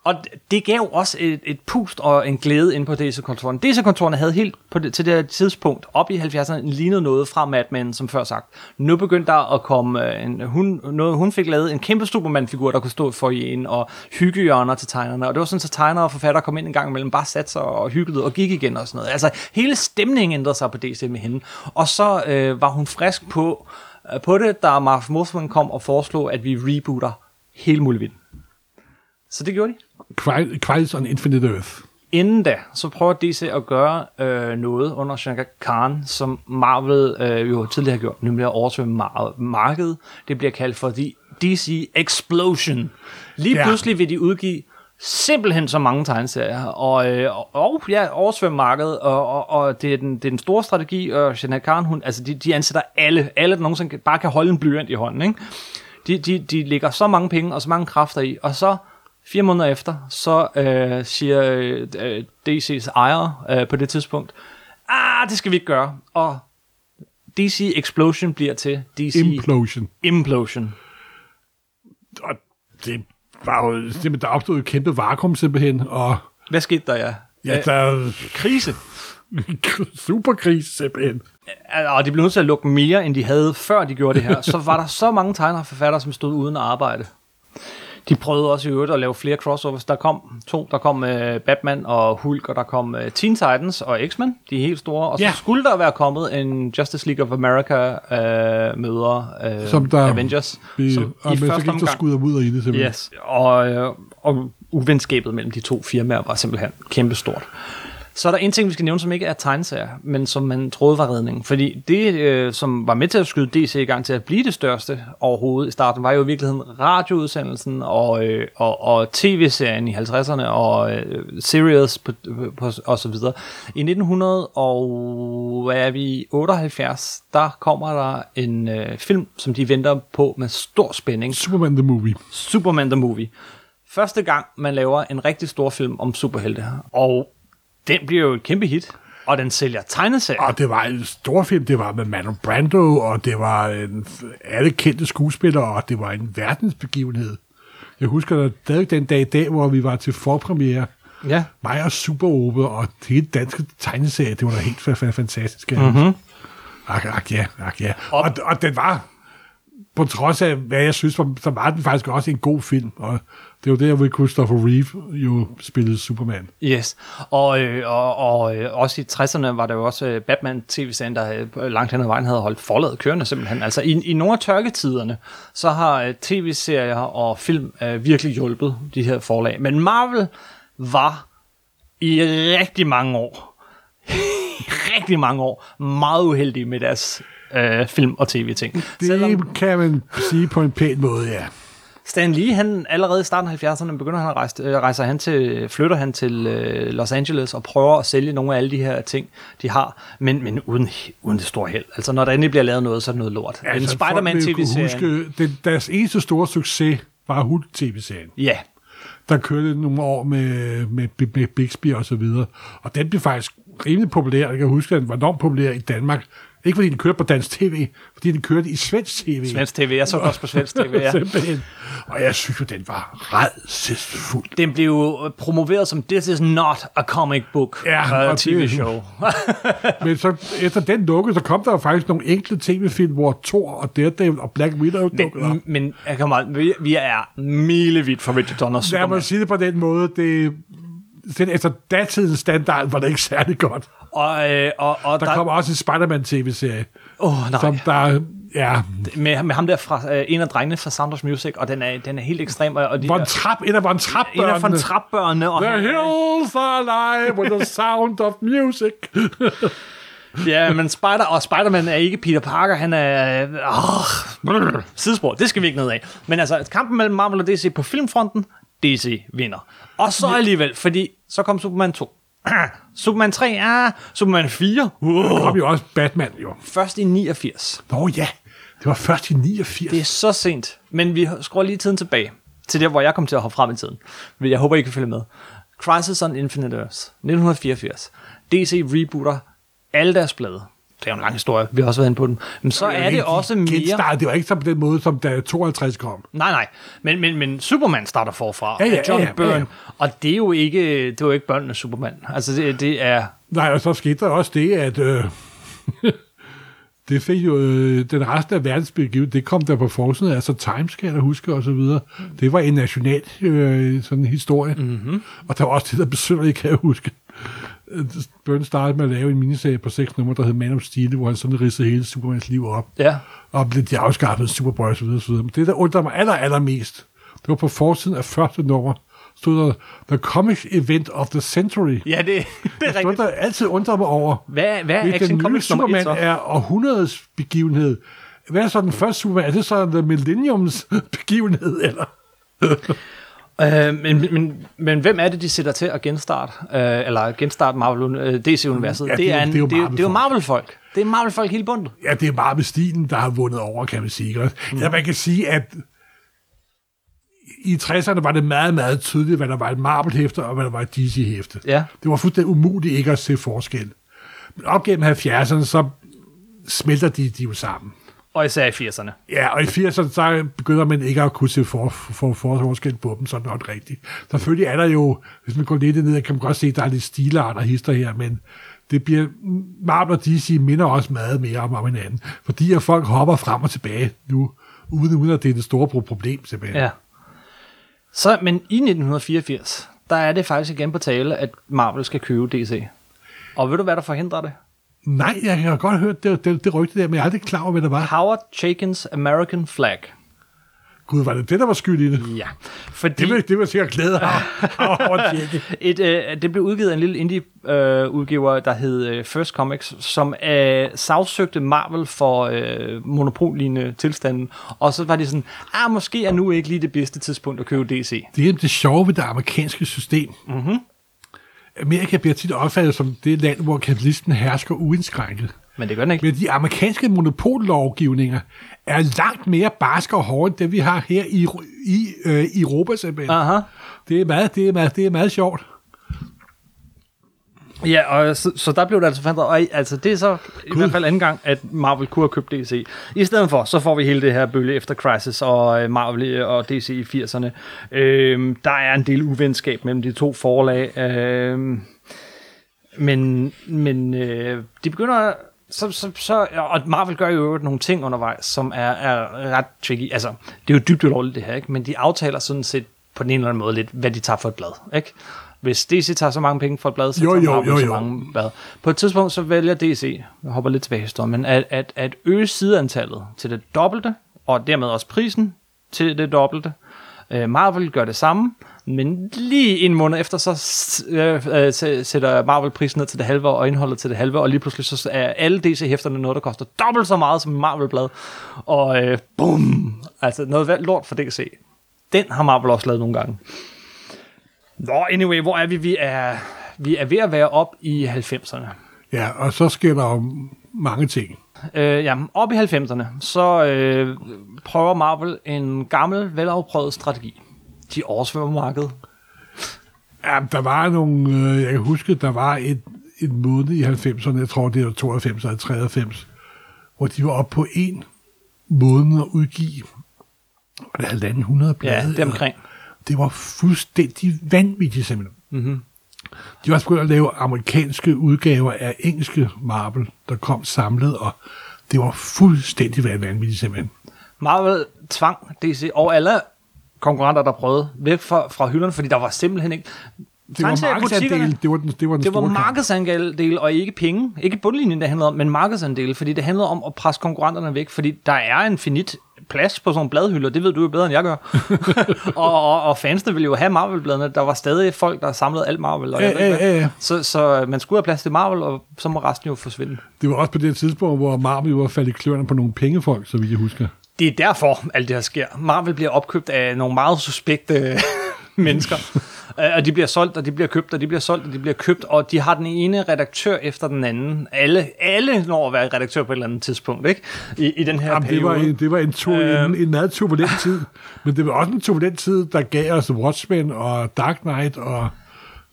Og det gav også et, et pust og en glæde ind på DC-kontoren. DC-kontorerne havde helt på det, til det her tidspunkt, op i 70'erne, lignet noget fra Mad Men, som før sagt. Nu begyndte der at komme øh, en, hun, noget, hun fik lavet en kæmpe Superman-figur, der kunne stå for en, og hyggehjørner til tegnerne. Og det var sådan, så tegnere og forfattere kom ind en gang imellem, bare satte sig og hyggede og gik igen og sådan noget. Altså, hele stemningen ændrede sig på DC med hende. Og så øh, var hun frisk på, øh, på det, da Marv Mothman kom og foreslog, at vi rebooter hele muligheden. Så det gjorde de. Crisis on Infinite Earth. Inden da, så prøver DC at gøre øh, noget under Shankar Khan, som Marvel øh, jo tidligere har gjort, nemlig at oversvømme mar- markedet. Det bliver kaldt for The DC Explosion. Lige Ja. pludselig vil de udgive simpelthen så mange tegneserier, og, øh, og, og ja, oversvømme markedet, og, og, og det, er den, det er den store strategi, og Shankar Khan, hun, altså de, de ansætter alle, alle der nogensinde bare kan holde en blyant i hånden, ikke? De, de, de lægger så mange penge og så mange kræfter i, og så fire måneder efter, så øh, siger øh, DC's ejer øh, på det tidspunkt, ah, det skal vi ikke gøre. Og DC Explosion bliver til DC Implosion. Implosion. Og det var jo simpelthen, der opstod et kæmpe vakuum simpelthen, og Hvad skete der, ja? ja, der er Krise. superkrise simpelthen. Og de blev nødt til at lukke mere, end de havde, før de gjorde det her. Så var der så mange tegnere og forfattere, som stod uden arbejde. De prøvede også i øvrigt at lave flere crossovers. Der kom to. Der kom uh, Batman og Hulk, og der kom uh, Teen Titans og X-Men. De er helt store. Og så Ja. skulle der være kommet en Justice League of America uh, møder uh, Som der- Avengers. Vi, som og men så gik der skud ud i det simpelthen. Yes, og, øh, og uvenskabet mellem de to firmaer var simpelthen kæmpestort. Så er der en ting, vi skal nævne, som ikke er tegneserier, men som man troede var redningen. Fordi det, øh, som var med til at skyde DC i gang til at blive det største overhovedet i starten, var jo i virkeligheden radioudsendelsen og, øh, og, og tv-serien i 50'erne og øh, series på, på, og så videre. I 1900 og hvad er vi, 78, der kommer der en øh, film, som de venter på med stor spænding. Superman the Movie. Superman the Movie. Første gang, man laver en rigtig stor film om superhelte. Og den bliver jo et kæmpe hit. Og den sælger tegneserier. Og det var en stor film, det var med Marlon Brando, og det var en, alle kendte skuespillere, og det var en verdensbegivenhed. Jeg husker da stadig den dag i dag, hvor vi var til forpremiere, Ja. mig og Super Ove, og det hele danske tegneserie, det var da helt fa- fa- fantastisk. Mm-hmm. Ak, ak, ja, ak, ja. Og, og den var, på trods af, hvad jeg synes, så var den faktisk også en god film. Og det var der, hvor Christopher Reeve jo spillede Superman. Yes. Og, øh, og, og øh, også i 60'erne var der jo også øh, Batman-tv-serien, der langt hen ad vejen havde holdt forladet kørende simpelthen. Altså i, i nogle af tørketiderne, så har tv-serier og film øh, virkelig hjulpet de her forlag. Men Marvel var i rigtig mange år, rigtig mange år, meget uheldige med deres øh, film- og tv-ting. Det Selvom kan man sige på en pæn måde, ja. Stan Lee, han allerede i starten af 70'erne begynder han at rejse, øh, rejser han til, flytter han til øh, Los Angeles og prøver at sælge nogle af alle de her ting, de har, men, men uden, uden det store held. Altså når der endelig bliver lavet noget, så er det noget lort. Altså, en Spider-Man tv-serie. deres eneste store succes var Hulk tv-serien. Ja, Der kørte nogle år med, med, med Bixby og så videre. Og den blev faktisk rimelig populær. Jeg kan huske, at den var enormt populær i Danmark. Ikke fordi den kørte på dansk tv, fordi den kørte i svensk tv. svensk tv. Jeg så også på svensk tv, ja. Og jeg synes jo, den var redselsfuld. Den blev jo promoveret som This is not a comic book Ja, uh, tv-show. Men så efter den lukkede, så kom der jo faktisk nogle enkelte tv-film, hvor Thor og Daredevil og Black Widow dukkede op. men, men jeg kommer, vi, vi er milevidt fra Richard Donner Lad mig sige det på den måde, det selv efter datidens standard var det ikke særlig godt. Og, øh, og, og Der, der kommer også en Spider-Man-tv-serie, Åh, nej. som der... Ja, med, med ham der fra øh, en af drengene fra Sound of Music, og den er, den er helt ekstrem. Og, de, Von Trapp, en af Von Trapp en af von Trappbørnene. Og The han, hills are alive with the sound of music. ja, men Spider, og Spider-Man er ikke Peter Parker, han er... Øh, sidespor, det skal vi ikke ned af. Men altså, kampen mellem Marvel og DC på filmfronten, DC vinder. Og så alligevel, fordi så kom Superman 2. Superman 3, ah, Superman 4, Der uh, kom jo også Batman, jo. først i 89. Nå ja, det var først i 89. Det er så sent. Men vi skruer lige tiden tilbage til der, hvor jeg kom til at hoppe frem i tiden. Men jeg håber, I kan følge med. Crisis on Infinite Earths, 1984. DC rebooter alle deres blade. Det er jo en lang historie, vi har også været inde på den. Men så er det også mere... Genstart, det var ikke så på den måde, som da 52 kom. Nej, nej. Men, men, men Superman starter forfra. Ja, ja, John ja, ja, Byrne. ja, ja. Og det er jo ikke, det er jo ikke børnenes Superman. Altså, det, det er... Nej, og så skete der også det, at øh, det fik jo øh, den resten af verdens det kom der på forsiden, altså Times, kan jeg da huske, og så videre. Det var en national øh, sådan historie. Mm-hmm. Og der var også det, der besynderligt, kan jeg huske. Byrne startede med at lave en miniserie på seks numre, der hed Man of Steel, hvor han sådan ridsede hele Supermans liv op. Ja. Og blev de afskaffet Superboy så videre. Men det, der undrede mig aller, allermest, det var på forsiden af første nummer, stod der The Comics Event of the Century. Ja, det, det er rigtigt. der altid undrer mig over. Hvad, hvad er Action Comics nummer Superman 1 så? er århundredets begivenhed, hvad er så den første Superman? Er det så The Millenniums begivenhed, eller? Øh, men, men, men hvem er det, de sætter til at genstarte, øh, eller genstarte Marvel, øh, DC-universet? Ja, det, er en, det, er jo, det, er, det er jo Marvel-folk. Det er Marvel-folk hele bundet. Ja, det er bare med stilen, der har vundet over, kan man sige. også? Ja, man kan sige, at i 60'erne var det meget, meget tydeligt, hvad der var et Marvel-hæfte, og hvad der var et DC-hæfte. Ja. Det var fuldstændig umuligt ikke at se forskel. Men op gennem 70'erne, så smelter de, de jo sammen. Og især i 80'erne. Ja, og i 80'erne, så begynder man ikke at kunne se for, for, for forskel på dem, sådan noget rigtigt. Selvfølgelig er der jo, hvis man går lidt ned, kan man godt se, at der er lidt stilart og hister her, men det bliver, Marvel og DC minder også meget mere om, om hinanden, fordi at folk hopper frem og tilbage nu, uden, uden at det er det store pro- problem, simpelthen. Ja. Så, men i 1984, der er det faktisk igen på tale, at Marvel skal købe DC. Og ved du, hvad der forhindrer det? Nej, jeg har godt hørt det, det, det rygte der, men jeg er aldrig klar over, hvad det var. Howard Chaykin's American Flag. Gud, var det det, der var skyld i det? Ja, fordi Det vil, det vil sikkert glæde ham et, øh, det blev udgivet af en lille indie-udgiver, der hed øh, First Comics, som øh, sagsøgte Marvel for øh, monopollignende tilstanden. Og så var de sådan, ah, måske er nu ikke lige det bedste tidspunkt at købe DC. Det er det sjove ved det amerikanske system. Mm-hmm. Amerika bliver tit opfattet som det land, hvor kapitalisten hersker uindskrænket. Men det gør den ikke. Men de amerikanske monopollovgivninger er langt mere barske og hårde, end det vi har her i, i øh, i Europa simpelthen. Aha. Det er meget, det er meget, det er meget sjovt. Ja, og så, så der blev det altså forandret. Og altså, det er så i hvert fald anden gang, at Marvel kunne have købt DC. I stedet for, så får vi hele det her bølge efter Crisis og øh, Marvel og DC i 80'erne. Øhm, der er en del uvenskab mellem de to forlag. Øhm, men men øh, de begynder... Så, så, så, og Marvel gør jo nogle ting undervejs, som er, er ret tricky. Altså, det er jo dybt ulovligt det her, ikke? men de aftaler sådan set på den ene eller anden måde lidt, hvad de tager for et blad. Ikke? Hvis DC tager så mange penge for et blad, så Jo, jo, Marvel jo, så jo. mange blad. På et tidspunkt så vælger DC, jeg hopper lidt tilbage i historien, men at, at, at øge sideantallet til det dobbelte, og dermed også prisen til det dobbelte. Øh, Marvel gør det samme, men lige en måned efter, så øh, øh, sætter Marvel prisen ned til det halve, og indholdet til det halve, og lige pludselig så er alle DC-hæfterne noget, der koster dobbelt så meget som Marvel-blad. Og øh, bum! Altså noget lort for DC. Den har Marvel også lavet nogle gange. Nå, anyway, hvor er vi? Vi er, vi er ved at være op i 90'erne. Ja, og så sker der jo mange ting. Øh, ja, op i 90'erne, så øh, prøver Marvel en gammel, velafprøvet strategi. De oversvømmer markedet. Ja, der var nogle, øh, jeg kan huske, der var et, et måned i 90'erne, jeg tror det var 92 eller 93, hvor de var oppe på en måned at udgive, var det halvanden 100 blade? Ja, det er omkring. Det var fuldstændig vanvittigt simpelthen. Mm-hmm. De var også begyndt at lave amerikanske udgaver af engelske Marvel, der kom samlet, og det var fuldstændig vanvittigt simpelthen. Marvel tvang DC og alle konkurrenter, der prøvede, væk fra, fra hylderne, fordi der var simpelthen ikke... det var markedsandel, det var den, det var den det var store kamp. markedsandel og ikke penge. Ikke bundlinjen, det handlede om, men markedsandel, fordi det handlede om at presse konkurrenterne væk, fordi der er en finit plads på sådan nogle bladhylder, det ved du jo bedre, end jeg gør. og, og, og fansene ville jo have Marvel-bladene. Der var stadig folk, der samlede alt Marvel. Og Ja, ja, ja. Så, så man skulle have plads til Marvel, og så må resten jo forsvinde. Det var også på det tidspunkt, hvor Marvel jo var faldet i kløerne på nogle pengefolk, så vidt jeg husker. Det er derfor, alt det her sker. Marvel bliver opkøbt af nogle meget suspekte mennesker. Øh, og de bliver solgt, og de bliver købt, og de bliver solgt, og de bliver købt, og de har den ene redaktør efter den anden. Alle, alle når at være redaktør på et eller andet tidspunkt, ikke? I, i den her Jamen, det periode. var, en, det var en, to, Øh. en, en meget turbulent tid, men det var også en turbulent tid, der gav os Watchmen og Dark Knight og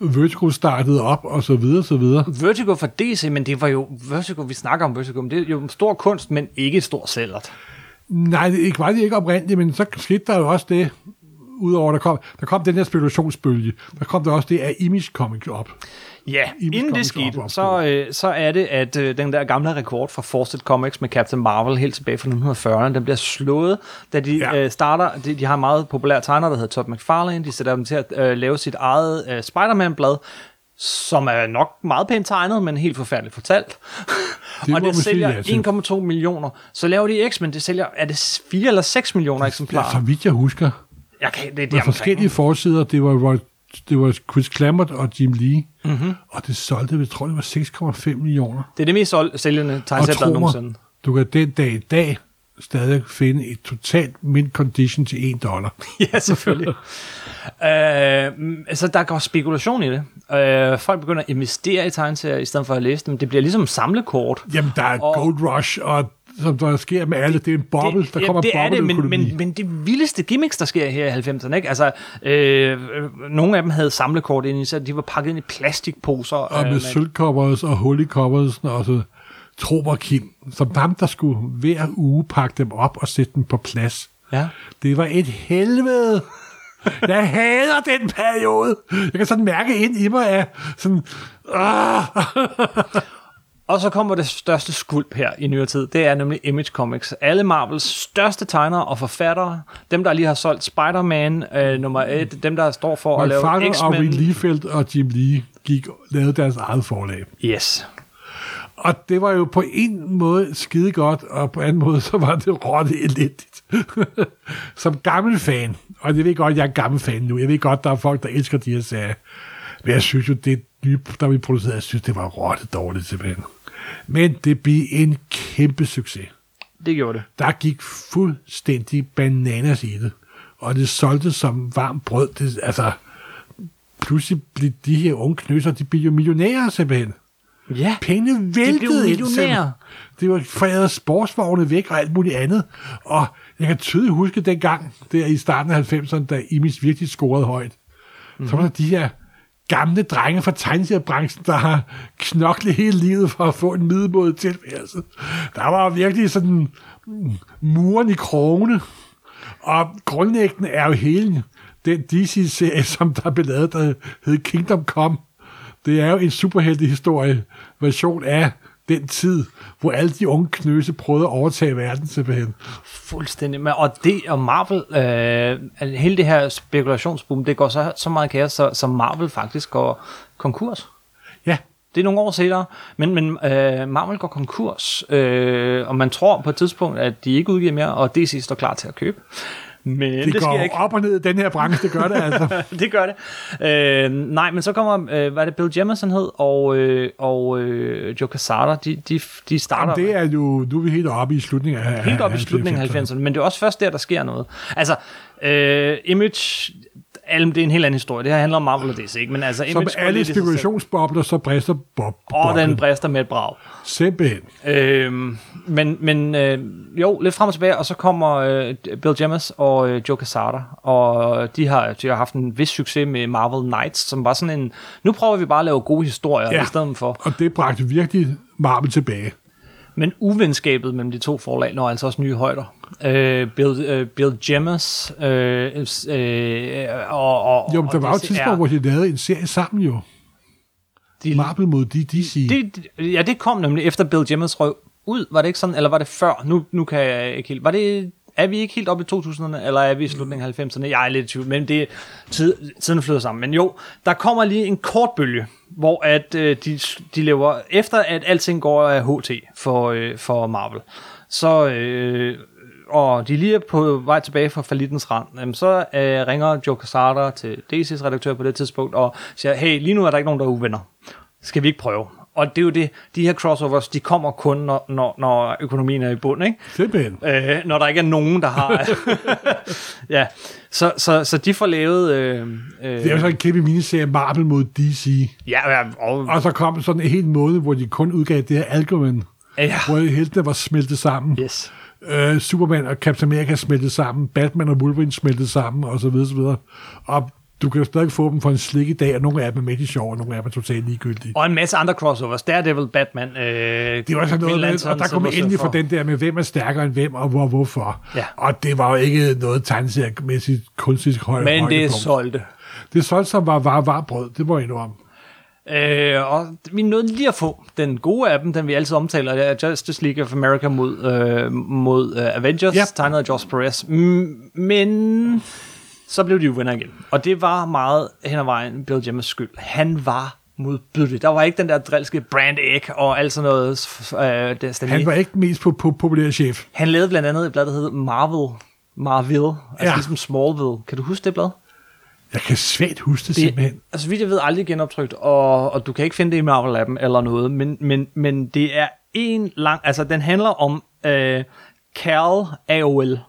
Vertigo startede op, og så videre, så videre. Vertigo for DC, men det var jo Vertigo, vi snakker om Vertigo, men det er jo en stor kunst, men ikke stor sælgert. Nej, det var det ikke oprindeligt, men så skete der jo også det, udover der kom, der kom den her spekulationsbølge, der kom der også det af Image Comics op. Ja, Image inden det skete, op- op- så, øh, så er det, at øh, den der gamle rekord fra Fawcett Comics med Captain Marvel helt tilbage fra 1940'erne, den bliver slået, da de Ja. ja. øh, starter, de, de har en meget populær tegner, der hedder Todd McFarlane, de sætter dem til at øh, lave sit eget øh, Spider-Man-blad, som er nok meget pænt tegnet, men helt forfærdeligt fortalt. må og det sælger ja til. 1,2 millioner. Så laver de X-Men, det sælger, er det 4 eller 6 millioner Ja, eksemplarer? så vidt jeg husker. Jeg kan, det er Med det omkring. forskellige forsider, det var, det var Chris Clammert og Jim Lee, Mhm. mm-hmm. og det solgte, jeg tror det var 6,5 millioner. Det er det mest sælgende mig, nogensinde. du kan den dag i dag stadig finde et totalt mint condition til 1 dollar. ja, selvfølgelig. øh, altså, der går spekulation i det. Øh, folk begynder at investere i tegneserier, i stedet for at læse dem. Det bliver ligesom samlekort. Jamen, der er Og- Gold Rush, og som der sker med alle, det er en boble, der ja, kommer det er det, men, men, men det vildeste gimmicks, der sker her i 90'erne, ikke? Altså, øh, øh, nogle af dem havde samlekort ind i, så de var pakket ind i plastikposer. og øh, med sølvcovers og hul i coversen, og så tro mig, Kim, som ham, der skulle hver uge pakke dem op og sætte dem på plads. Ja. Det var et helvede. Jeg hader den periode. Jeg kan sådan mærke ind i mig af sådan... Ah. Og så kommer det største skulp her i nyere tid. Det er nemlig Image Comics. Alle Marvels største tegnere og forfattere. Dem, der lige har solgt Spider-Man øh, nummer 1. Dem, der står for at lave McFarlane og Reed X-Men. Liefeld og Jim Lee gik lavede deres eget forlag. Yes. Og det var jo på en måde skide godt, og på anden måde, så var det rotte elendigt. Som gammel fan, og jeg ved godt, jeg er gammel fan nu, jeg ved godt, der er folk, der elsker de her serier, men jeg synes jo, det nye, der vi producerede, jeg synes, det var rotte dårligt simpelthen. Men det blev en kæmpe succes. Det gjorde det. Der gik fuldstændig bananas i det, og det solgte som varmt brød. Det, altså, pludselig blev de her unge knøser, de blev jo millionærer simpelthen. Ja. Pengene blev væltede ind. millionærer. simpelthen. Det var foræret sportsvogne væk og alt muligt andet. Og jeg kan tydeligt huske dengang, der i starten af 90'erne, da Imis virkelig scorede højt. Mm-hmm. Så var der de her gamle drenge fra tegneseriebranchen, der har knoklet hele livet for at få en middelmåde tilværelse. Der var virkelig sådan mm, muren i krogene. Og grundlæggende er jo hele den DC-serie, som der blev lavet, der hed Kingdom Come. Det er jo en superheltehistorie version af den tid, hvor alle de unge knøse prøvede at overtage verden simpelthen. Fuldstændig. Men, og det og Marvel, øh, hele det her spekulationsboom, det går så, så meget kaos, så, så Marvel faktisk går konkurs. Ja, Det er nogle år senere, men, men øh, Marvel går konkurs, øh, og man tror på et tidspunkt, at de ikke udgiver mere, og DC står klar til at købe. Men det, det, går sker ikke. op og ned i den her branche, det gør det altså. det gør det. Øh, nej, men så kommer, øh, hvad er det, Bill Jemerson hed, og, øh, og øh, Joe Quesada, de, de, de starter... Jamen, det er jo, nu er vi helt oppe i slutningen af helt op i slutningen af 90'erne, men det er også først der, der sker noget. Altså, øh, Image, alle, det er en helt anden historie. Det her handler om Marvel og DC, ikke? Men altså, Som alle spekulationsbobler, så brister bob. Og den brister med et brag. Simpelthen. Øhm, men men øh, jo, lidt frem og tilbage, og så kommer øh, Bill Jemas og øh, Joe Quesada, og de har, de har haft en vis succes med Marvel Knights, som var sådan en, nu prøver vi bare at lave gode historier Ja. i stedet for. Og det bragte virkelig Marvel tilbage. Men uvenskabet mellem de to forlag når altså også nye højder. Øh, Bill, øh, Bill Jemas øh, øh, og, og, Jo, men der og var jo et tidspunkt, hvor de lavede en serie sammen jo. de, Marvel mod DC. det, ja, det kom nemlig efter Bill Jemas røg ud, var det ikke sådan, eller var det før? Nu, nu kan jeg ikke helt... Var det er vi ikke helt oppe i 2000'erne, eller er vi i slutningen af 90'erne? Jeg er lidt i tvivl, men det er tid, tiden flyder sammen. Men jo, der kommer lige en kort bølge, hvor at, øh, de, de lever, efter at alting går af HT for, øh, for Marvel, så, øh, og de lige er på vej tilbage fra falitens rand, jamen, så øh, ringer Joe Quesada til DC's redaktør på det tidspunkt, og siger, hey, lige nu er der ikke nogen, der er uvenner. Skal vi ikke prøve? Og det er jo det, de her crossovers, de kommer kun, når, når, når økonomien er i bund, ikke? Simpelthen. Øh, når der ikke er nogen, der har... ja, så, så, så de får lavet... Øh, øh, Det er jo så en kæmpe miniserie Marvel mod DC. ja, ja, og, Og så kom sådan en hel måned, hvor de kun udgav det her Algoman, ja, hvor heltene var smeltet sammen. yes. Øh, Superman og Captain America smeltet sammen, Batman og Wolverine smeltet sammen, og så videre, så videre. Og du kan jo stadig få dem for en slik i dag, og nogle af dem er midt i sjov, og nogle af dem er totalt ligegyldige. Og en masse andre crossovers. Daredevil, Batman, øh, Det var sådan noget med, og der kom endelig for den der med, hvem er stærkere end hvem, og hvor, hvorfor. Ja. Og det var jo ikke noget tegneseriemæssigt kunstigt højt Men det højdepunkt. solgte. Det solgte som var var, var brød, det må jeg indrømme. Øh, og vi nåede lige at få den gode af dem, den vi altid omtaler, det er Justice League of America mod, øh, mod øh, Avengers, Ja. tegnet af Josh Perez. Mm, men så blev de jo venner igen. Og det var meget hen ad vejen Bill Jemmers skyld. Han var modbydelig. Der var ikke den der drilske brand egg og alt sådan noget. Øh, det, Stan Han var ikke den mest po- po- populære chef. han lavede blandt andet et blad, der hed Marvel. Marvel. Altså Ja. ligesom Smallville. Kan du huske det blad? Jeg kan svært huske det, Det, simpelthen. altså, vidt jeg ved, aldrig genoptrykt, og, og du kan ikke finde det i Marvel-appen eller noget, men, men, men det er en lang... Altså, den handler om øh, Cal AOL.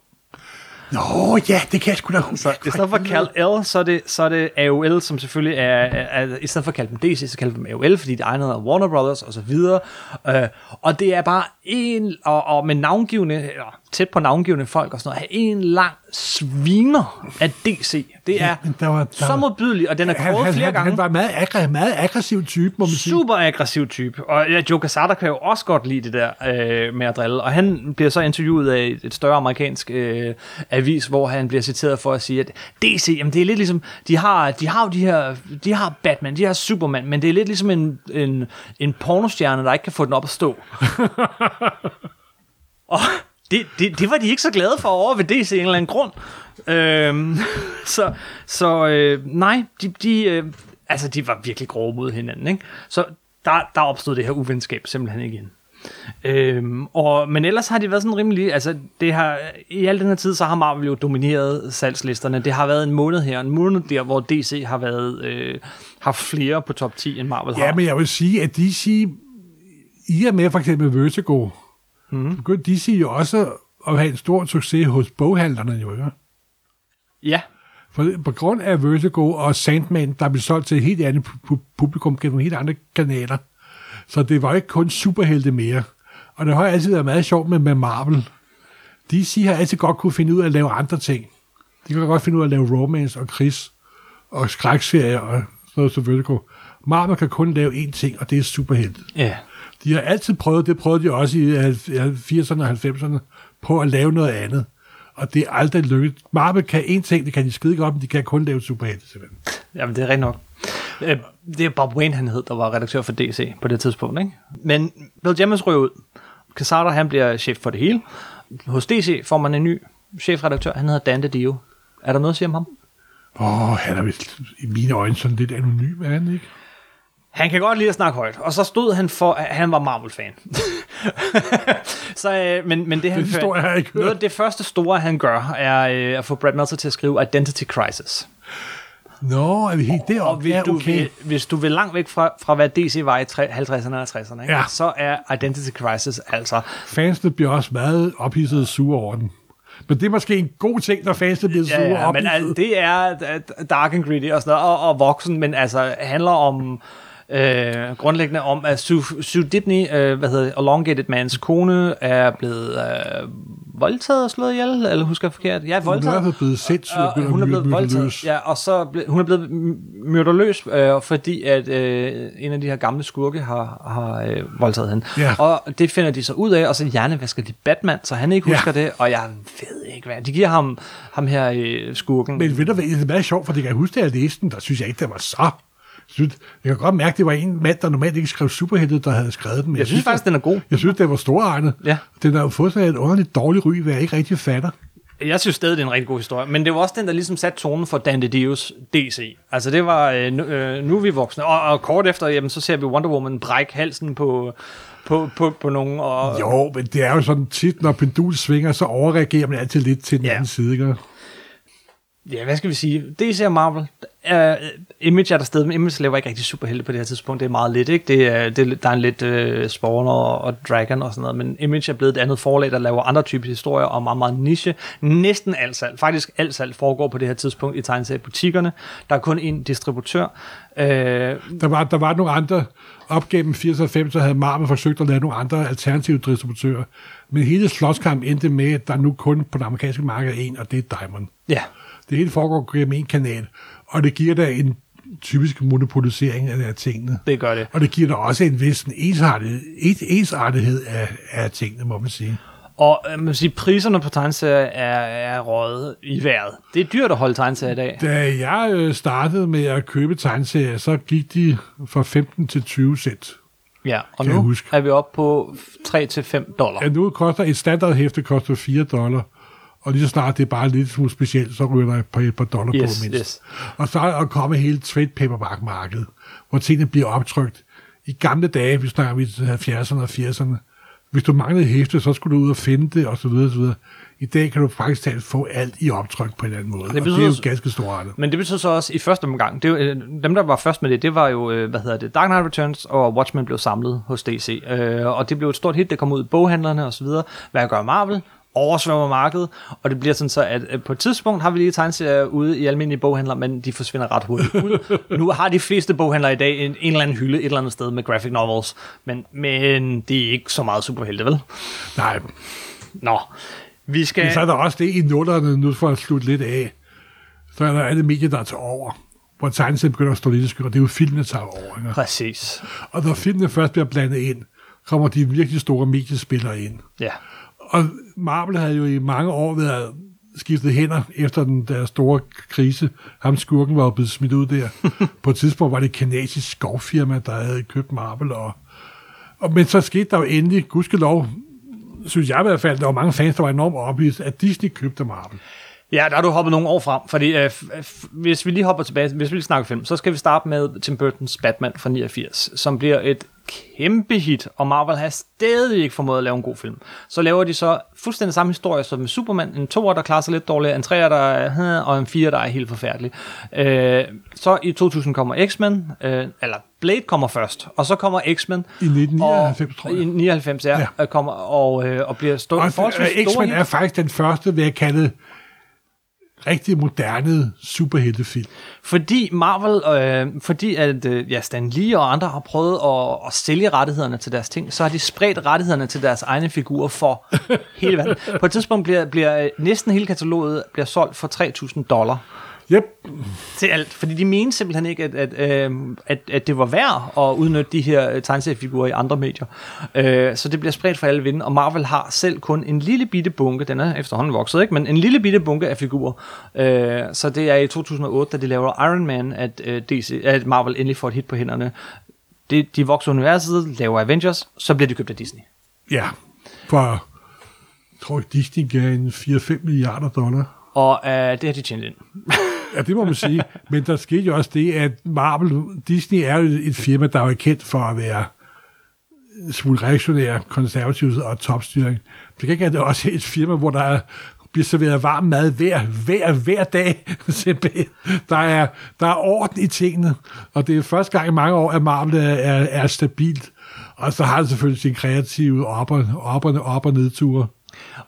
Nå, ja, det kan jeg sgu da huske. Så i stedet for Cal L, så er det, så er det AOL, som selvfølgelig er, er, er... I stedet for at kalde dem DC, så kalder dem AOL, fordi det er af Warner Brothers og så videre. Øh, og det er bare en... Og, og med navngivende... Eller, tæt på navngivende folk og sådan noget. En lang sviner af DC. Det er men der var- der så modbydeligt, og den er kåret flere han, gange. han var en meget, aggr- meget aggressiv type, må man sige. super aggressiv type. Og ja, Joe Quesada kan jo også godt lide det der øh, med at drille. Og han bliver så interviewet af et, et større amerikansk øh, avis, hvor han bliver citeret for at sige, at DC, jamen det er lidt ligesom, de har, de har jo de her, de har Batman, de har Superman, men det er lidt ligesom en, en, en pornostjerne, der ikke kan få den op at stå. og det, det, det var de ikke så glade for over ved DC af en eller anden grund. Øhm, så så øh, nej, de, de, øh, altså, de var virkelig grove mod hinanden. Ikke? Så der, der opstod det her uvenskab simpelthen igen. Øhm, og, men ellers har de været sådan rimelig, altså det har, i al den her tid, så har Marvel jo domineret salgslisterne. Det har været en måned her, en måned der, hvor DC har været, øh, haft flere på top 10, end Marvel har. Ja, men jeg vil sige, at DC, i og med for eksempel Vertigo, mm. begyndte DC jo også at have en stor succes hos boghandlerne jo, ikke? ja. For, på grund af Vertigo og Sandman, der blev solgt til et helt andet pu- pu- publikum gennem helt andre kanaler. Så det var ikke kun superhelte mere. Og det har altid været meget sjovt med, med Marvel. DC har altid godt kunne finde ud af at lave andre ting. De kan godt finde ud af at lave romance og kris og skrækserier og sådan noget som Vertigo. Marvel kan kun lave én ting, og det er superhelte. Ja. De har altid prøvet, det prøvede de også i 80'erne og 90'erne, på at lave noget andet. Og det er aldrig lykkedes. Marvel kan én ting, det kan de skide godt, men de kan kun lave superhelte, simpelthen. Jamen, det er rigtigt nok. Øh, Det er Bob Wayne, han hed, der var redaktør for DC på det tidspunkt. Ikke? Men Bill Jemmens røg ud. Casada, han bliver chef for det hele. Hos DC får man en ny chefredaktør. Han hedder Dan DiDio. Er der noget at sige om ham? Åh, oh, han er vist i mine øjne sådan lidt anonym, er han ikke? Han kan godt lide at snakke højt. Og så stod han for, at han var Marvel-fan. så, øh, men, men det, han, har jeg ikke noget af det første store, han gør, er øh, at få Brad Meltzer til at skrive Identity Crisis. Nå, er vi helt Og deroppe? hvis, Ja, du okay. vil, hvis du vil langt væk fra, fra hvad DC var i tre- 50'erne og 60'erne, ikke? Ja. så er Identity Crisis altså... Fansene bliver også meget ophidsede og sure over den. Men det er måske en god ting, når fansene bliver sure Ja, og ja, men altså, det er uh, dark and gritty og sådan noget, og, og voksen, men altså handler om øh, grundlæggende om, at Sue, Sue Dibney, øh, hvad hedder Elongated Mans kone, er blevet øh, voldtaget og slået ihjel, eller husker jeg forkert? Ja, Hun er voldtaget. hvert fald blevet sindssyg og Og hun er blevet voldtaget, ja, og så ble, hun er blevet m- myrdet løs, øh, fordi at øh, en af de her gamle skurke har, har øh, voldtaget hende. Ja. Og det finder de så ud af, og så hjernevasker de Batman, så han ikke Ja. husker det, og jeg ved ikke hvad. De giver ham, ham her øh, skurken. Men ved du hvad, det er meget sjovt, for det kan jeg huske, da jeg læste den, der synes jeg ikke, det var så... Jeg synes- Jeg kan godt mærke, at det var en mand, der normalt ikke skrev superhelte, der havde skrevet den. Men jeg synes faktisk, den er god. Jeg synes, det var storartet. Ja. Den har jo fået sådan et underligt dårligt ry, hvad jeg ikke rigtig fatter. Jeg synes stadig, det er en rigtig god historie, men det var også den, der ligesom satte tonen for Dan Dios DC. Altså det var, øh, nu, øh, nu er vi voksne, og, og kort efter, jamen, så ser vi Wonder Woman brække halsen på, på, på, på nogen. Og, Jo, men det er jo sådan tit, når pendulet svinger, så overreagerer man altid lidt til den Ja. anden side. Ikke? Ja, hvad skal vi sige? DC og Marvel. Uh, Image er der stadig, men Image laver ikke rigtig superhelte på det her tidspunkt. Det er meget lidt, ikke? Det er, det, er- der er en lidt uh, Spawn og, og Dragon og sådan noget, men Image er blevet et andet forlag, der laver andre typer historier og meget, meget niche. Næsten alt salg, faktisk alt salg foregår på det her tidspunkt i tegneseriebutikkerne. Der er kun én distributør. Uh, Der, var, der var nogle andre, op gennem 80 og 90, så havde Marvel forsøgt at lave nogle andre alternative distributører. Men hele slåskamp endte med, at der nu kun på det amerikanske marked er en, og det er Diamond. ja, Det hele foregår gennem en kanal, og det giver dig en typisk monopolisering af tingene. det gør det. Og det giver dig også en vis ensartethed, et, ensartethed af, af tingene, må man sige. Og øh, man kan sige, priserne på tegneserier er, er røget i vejret. Det er dyrt at holde tegneserier i dag. Da jeg øh, startede med at købe tegneserier, så gik de fra 15 til 20 cent. Ja, og nu huske. er vi oppe på 3-5 dollar. Ja, nu koster et standardhæfte koster 4 dollar, og lige så snart det er bare lidt smule specielt, så ryger der et par, et par dollar Yes, på mindst. yes. Og så er der kommet hele trade paperback-markedet, hvor tingene bliver optrykt. I gamle dage, vi snakker vi 70'erne og 80'erne, hvis du manglede hæfte, så skulle du ud og finde det, og så videre, og så videre. I dag kan du faktisk talt få alt i optryk på en eller anden måde, det og det betyder er jo ganske storartet. Men det betyder så også i første omgang, det er, jo, øh, dem der var først med det, det var jo, øh, hvad hedder det, Dark Knight Returns og Watchmen blev samlet hos DC. Øh, og det blev et stort hit, det kom ud i boghandlerne og så videre. Hvad gør Marvel? Oversvømmer markedet, og det bliver sådan så, at på et tidspunkt har vi lige tegneserier ude i almindelige boghandler, men de forsvinder ret hurtigt ud. nu har de fleste boghandlere i dag en, en eller anden hylde et eller andet sted med graphic novels, men, men det er ikke så meget superhelte, vel? Nej, Nå, vi skal... men så er der også det i nullerne, nu for at slutte lidt af, så er der alle medier, der tager over, hvor tegneserien begynder at stå lidt i skygge, og det er jo filmene, der tager over. Ikke? Præcis. Og når filmene først bliver blandet ind, kommer de virkelig store mediespillere ind. Ja. Og Marvel havde jo i mange år været skiftet hænder efter den der store krise. Ham skurken var jo blevet smidt ud der. På et tidspunkt var det et kanadisk skovfirma, der havde købt Marvel. Og, og, men så skete der jo endelig, gudskelov, synes jeg i hvert fald, der var mange fans, der var enormt ophidset, at Disney købte Marvel. Ja, der har du hoppet nogle år frem, fordi øh, hvis vi lige hopper tilbage, hvis vi lige snakker film, så skal vi starte med Tim Burtons Batman fra 89, som bliver et kæmpe hit, og Marvel har stadig ikke formået at lave en god film. Så laver de så fuldstændig samme historie som med Superman, en toer, der klarer sig lidt dårligt, en treer, der er, og en fire, der er helt forfærdelig. Øh, så i 2000 kommer X-Men, øh, eller Blade kommer først, og så kommer X-Men. I 1999, tror jeg. I 99, ja, Ja. kommer og, øh, og bliver stå, Og forholdsvis øh, X-Men er faktisk den første, vil jeg kalde rigtig moderne superheltefilm. Fordi Marvel, øh, fordi at øh, ja, Stan Lee og andre har prøvet at, at sælge rettighederne til deres ting, så har de spredt rettighederne til deres egne figurer for hele verden. På et tidspunkt bliver, bliver øh, næsten hele kataloget bliver solgt for 3.000 dollar Yep, til alt, fordi de mente simpelthen ikke, at, at, øh, at, at det var værd at udnytte de her øh, tegneseriefigurer i andre medier. Øh, så det bliver spredt for alle vinde, og Marvel har selv kun en lille bitte bunke, den er efterhånden vokset, ikke? men en lille bitte bunke af figurer. Øh, så det er i 2008, da de laver Iron Man, at, øh, DC, at Marvel endelig får et hit på hænderne. De, de vokser universet, laver Avengers, så bliver de købt af Disney. ja. For, jeg tror Disney gav en 4-5 milliarder dollar. Og øh, det har de tjent ind. Ja, det må man sige. Men der skete jo også det, at Marvel, Disney er jo et firma, der er kendt for at være smule reaktionær, konservativ og topstyring. Det kan ikke være, det er også et firma, hvor der er, bliver serveret varm mad hver, hver, hver dag. Der er, der er orden i tingene, og det er første gang i mange år, at Marvel er, er, er stabilt. Og så har han selvfølgelig sin kreative op og, op og, op og nedture.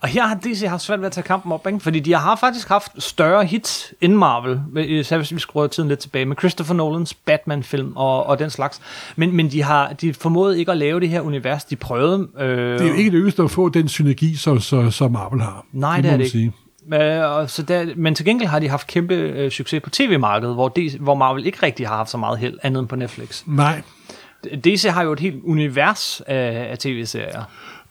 Og her har DC haft svært ved at tage kampen op, ikke? fordi de har faktisk haft større hits end Marvel, især hvis vi skruer tiden lidt tilbage, med Christopher Nolans Batman-film og, og den slags. Men, men de har de formåede ikke at lave det her univers, de prøvede. Øh, Det er jo ikke lykkedes at få den synergi, som, som, som Marvel har. Nej, det må er det ikke. Øh, og så der, men til gengæld har de haft kæmpe øh, succes på tv-markedet, hvor, DC, hvor Marvel ikke rigtig har haft så meget held, andet end på Netflix. Nej, DC har jo et helt univers af, af tv-serier.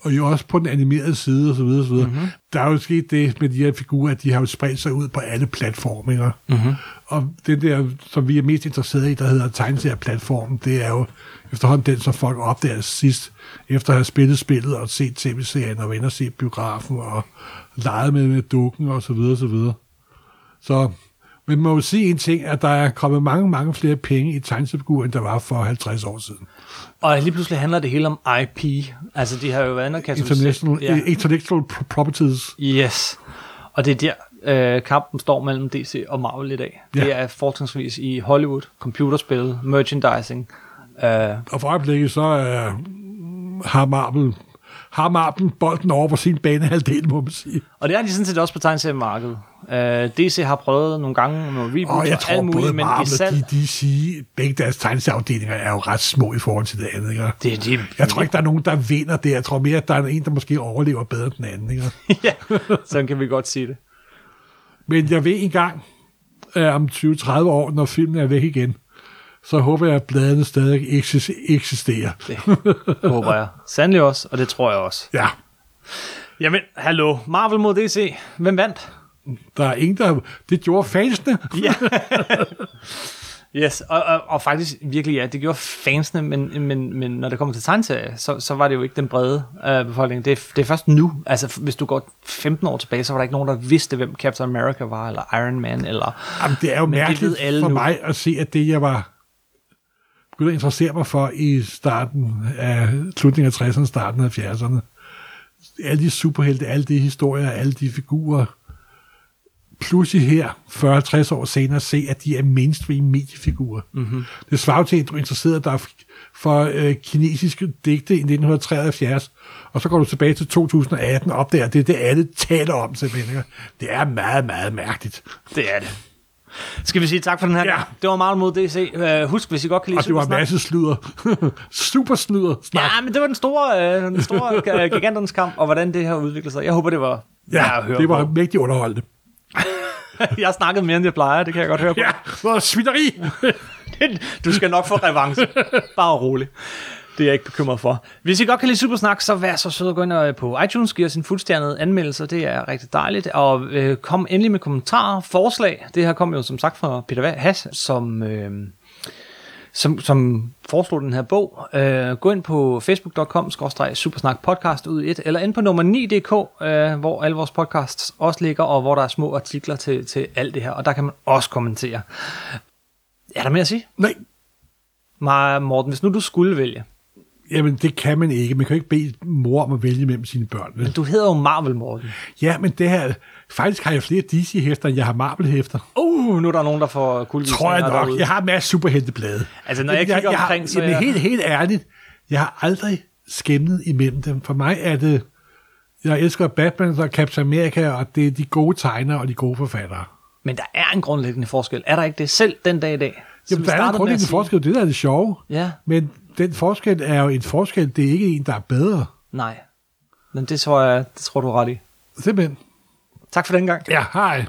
Og jo også på den animerede side og så videre, og så videre. Mm-hmm. Der er jo sket det med de her figurer, at de har jo spredt sig ud på alle platformer. Mm-hmm. Og det der, som vi er mest interesseret i, der hedder tegneserieplatformen, det er jo efterhånden den, som folk opdager sidst, efter at have spillet spillet og set tv-serien og venner set biografen og leget med, med dukken og så videre, så videre. Så men man må jo sige en ting, at der er kommet mange, mange flere penge i tegnsefigurer, end der var for 50 år siden. Og lige pludselig handler det hele om IP. Altså, de har jo været og International, ja. Intellectual Properties. Yes. Og det er der, øh, kampen står mellem DC og Marvel i dag. Ja. Det er fortrinsvis i Hollywood, computerspil, merchandising. Øh. Og for øjeblikket så øh, har Marvel har Marvel bolden over på sin banehalvdel, må man sige. Og det er de sådan set også på tegneseriemarkedet. Uh, øh, DC har prøvet nogle gange med reboots og jeg tror, alt muligt, både men Marvel og de, de siger, begge deres tegneserieafdelinger er jo ret små i forhold til det andet. Ikke? Det, det, jeg tror ikke, der er nogen, der vinder det. Jeg tror mere, at der er en, der måske overlever bedre end den anden. Ikke? ja, sådan kan vi godt sige det. Men jeg ved engang, uh, om 20-30 år, når filmen er væk igen, så håber jeg, at bladene stadig eksisterer. Det håber jeg. Sandelig også, og det tror jeg også. Ja. Jamen, hallo. Marvel mod DC. Hvem vandt? Der er ingen, der... Det gjorde fansene. ja. Yes, og, og, og faktisk virkelig ja, det gjorde fansene, men, men, men når det kommer til tegneserier, så, så var det jo ikke den brede uh, befolkning. Det, er, det er først nu, altså hvis du går 15 år tilbage, så var der ikke nogen, der vidste, hvem Captain America var, eller Iron Man, eller... Jamen, det er jo mærkeligt for nu. mig at se, at det, jeg var begyndte at interessere mig for i starten af slutningen af 60'erne, starten af 70'erne. Alle de superhelte, alle de historier, alle de figurer, pludselig her, 40-50 år senere, se, at de er mainstream mediefigurer. Mm-hmm. Det svarer til, at du er interesseret dig for øh, kinesiske digte i 1973, og så går du tilbage til 2018 og opdager, at det er det, alle taler om simpelthen. Det er meget, meget mærkeligt. Det er det. Skal vi sige tak for den her? Ja. Det var meget mod DC. Uh, husk, hvis I godt kan lide Og det var en masse sludder. Super sludder. Snak. Ja, men det var den store, uh, den store giganternes kamp, og hvordan det her udvikler sig. Jeg håber, det var Ja, at høre det var på. mægtigt underholdende. jeg har snakket mere, end jeg plejer. Det kan jeg godt høre på. Ja, hvor svitteri. du skal nok få revanche. Bare rolig. Det er jeg ikke bekymret for. Hvis I godt kan lide Supersnak, så vær så sød at gå ind øh, på iTunes, give os en fuldstjernede anmeldelse. Det er rigtig dejligt. Og øh, kom endelig med kommentarer, forslag. Det her kom jo som sagt fra Peter Hass, som... Øh, som, som foreslog den her bog. Øh, gå ind på facebook.com supersnak podcast ud et, eller ind på nummer 9.dk, øh, hvor alle vores podcasts også ligger, og hvor der er små artikler til, til alt det her, og der kan man også kommentere. Er der mere at sige? Nej. Morten, hvis nu du skulle vælge, Jamen, det kan man ikke. Man kan ikke bede mor om at vælge mellem sine børn. Men du hedder jo Marvel, Morten. Ja, men det her... Faktisk har jeg flere DC-hæfter, end jeg har Marvel-hæfter. Uh, nu er der nogen, der får kuldvisninger Tror jeg nok. Derude. Jeg har en masse superhelteblade. Altså, når jeg, jeg kigger jeg, omkring, så... Jamen, jeg... helt, helt ærligt, jeg har aldrig skæmmet imellem dem. For mig er det... Jeg elsker Batman og Captain America, og det er de gode tegnere og de gode forfattere. Men der er en grundlæggende forskel. Er der ikke det selv den dag i dag? Jamen, der er en grundlæggende forskel. Det der er det sjove. Ja. Men den forskel er jo en forskel. Det er ikke en, der er bedre. Nej. Men det tror jeg, det tror du ret i. Simpelthen. Tak for den gang. Ja, hej.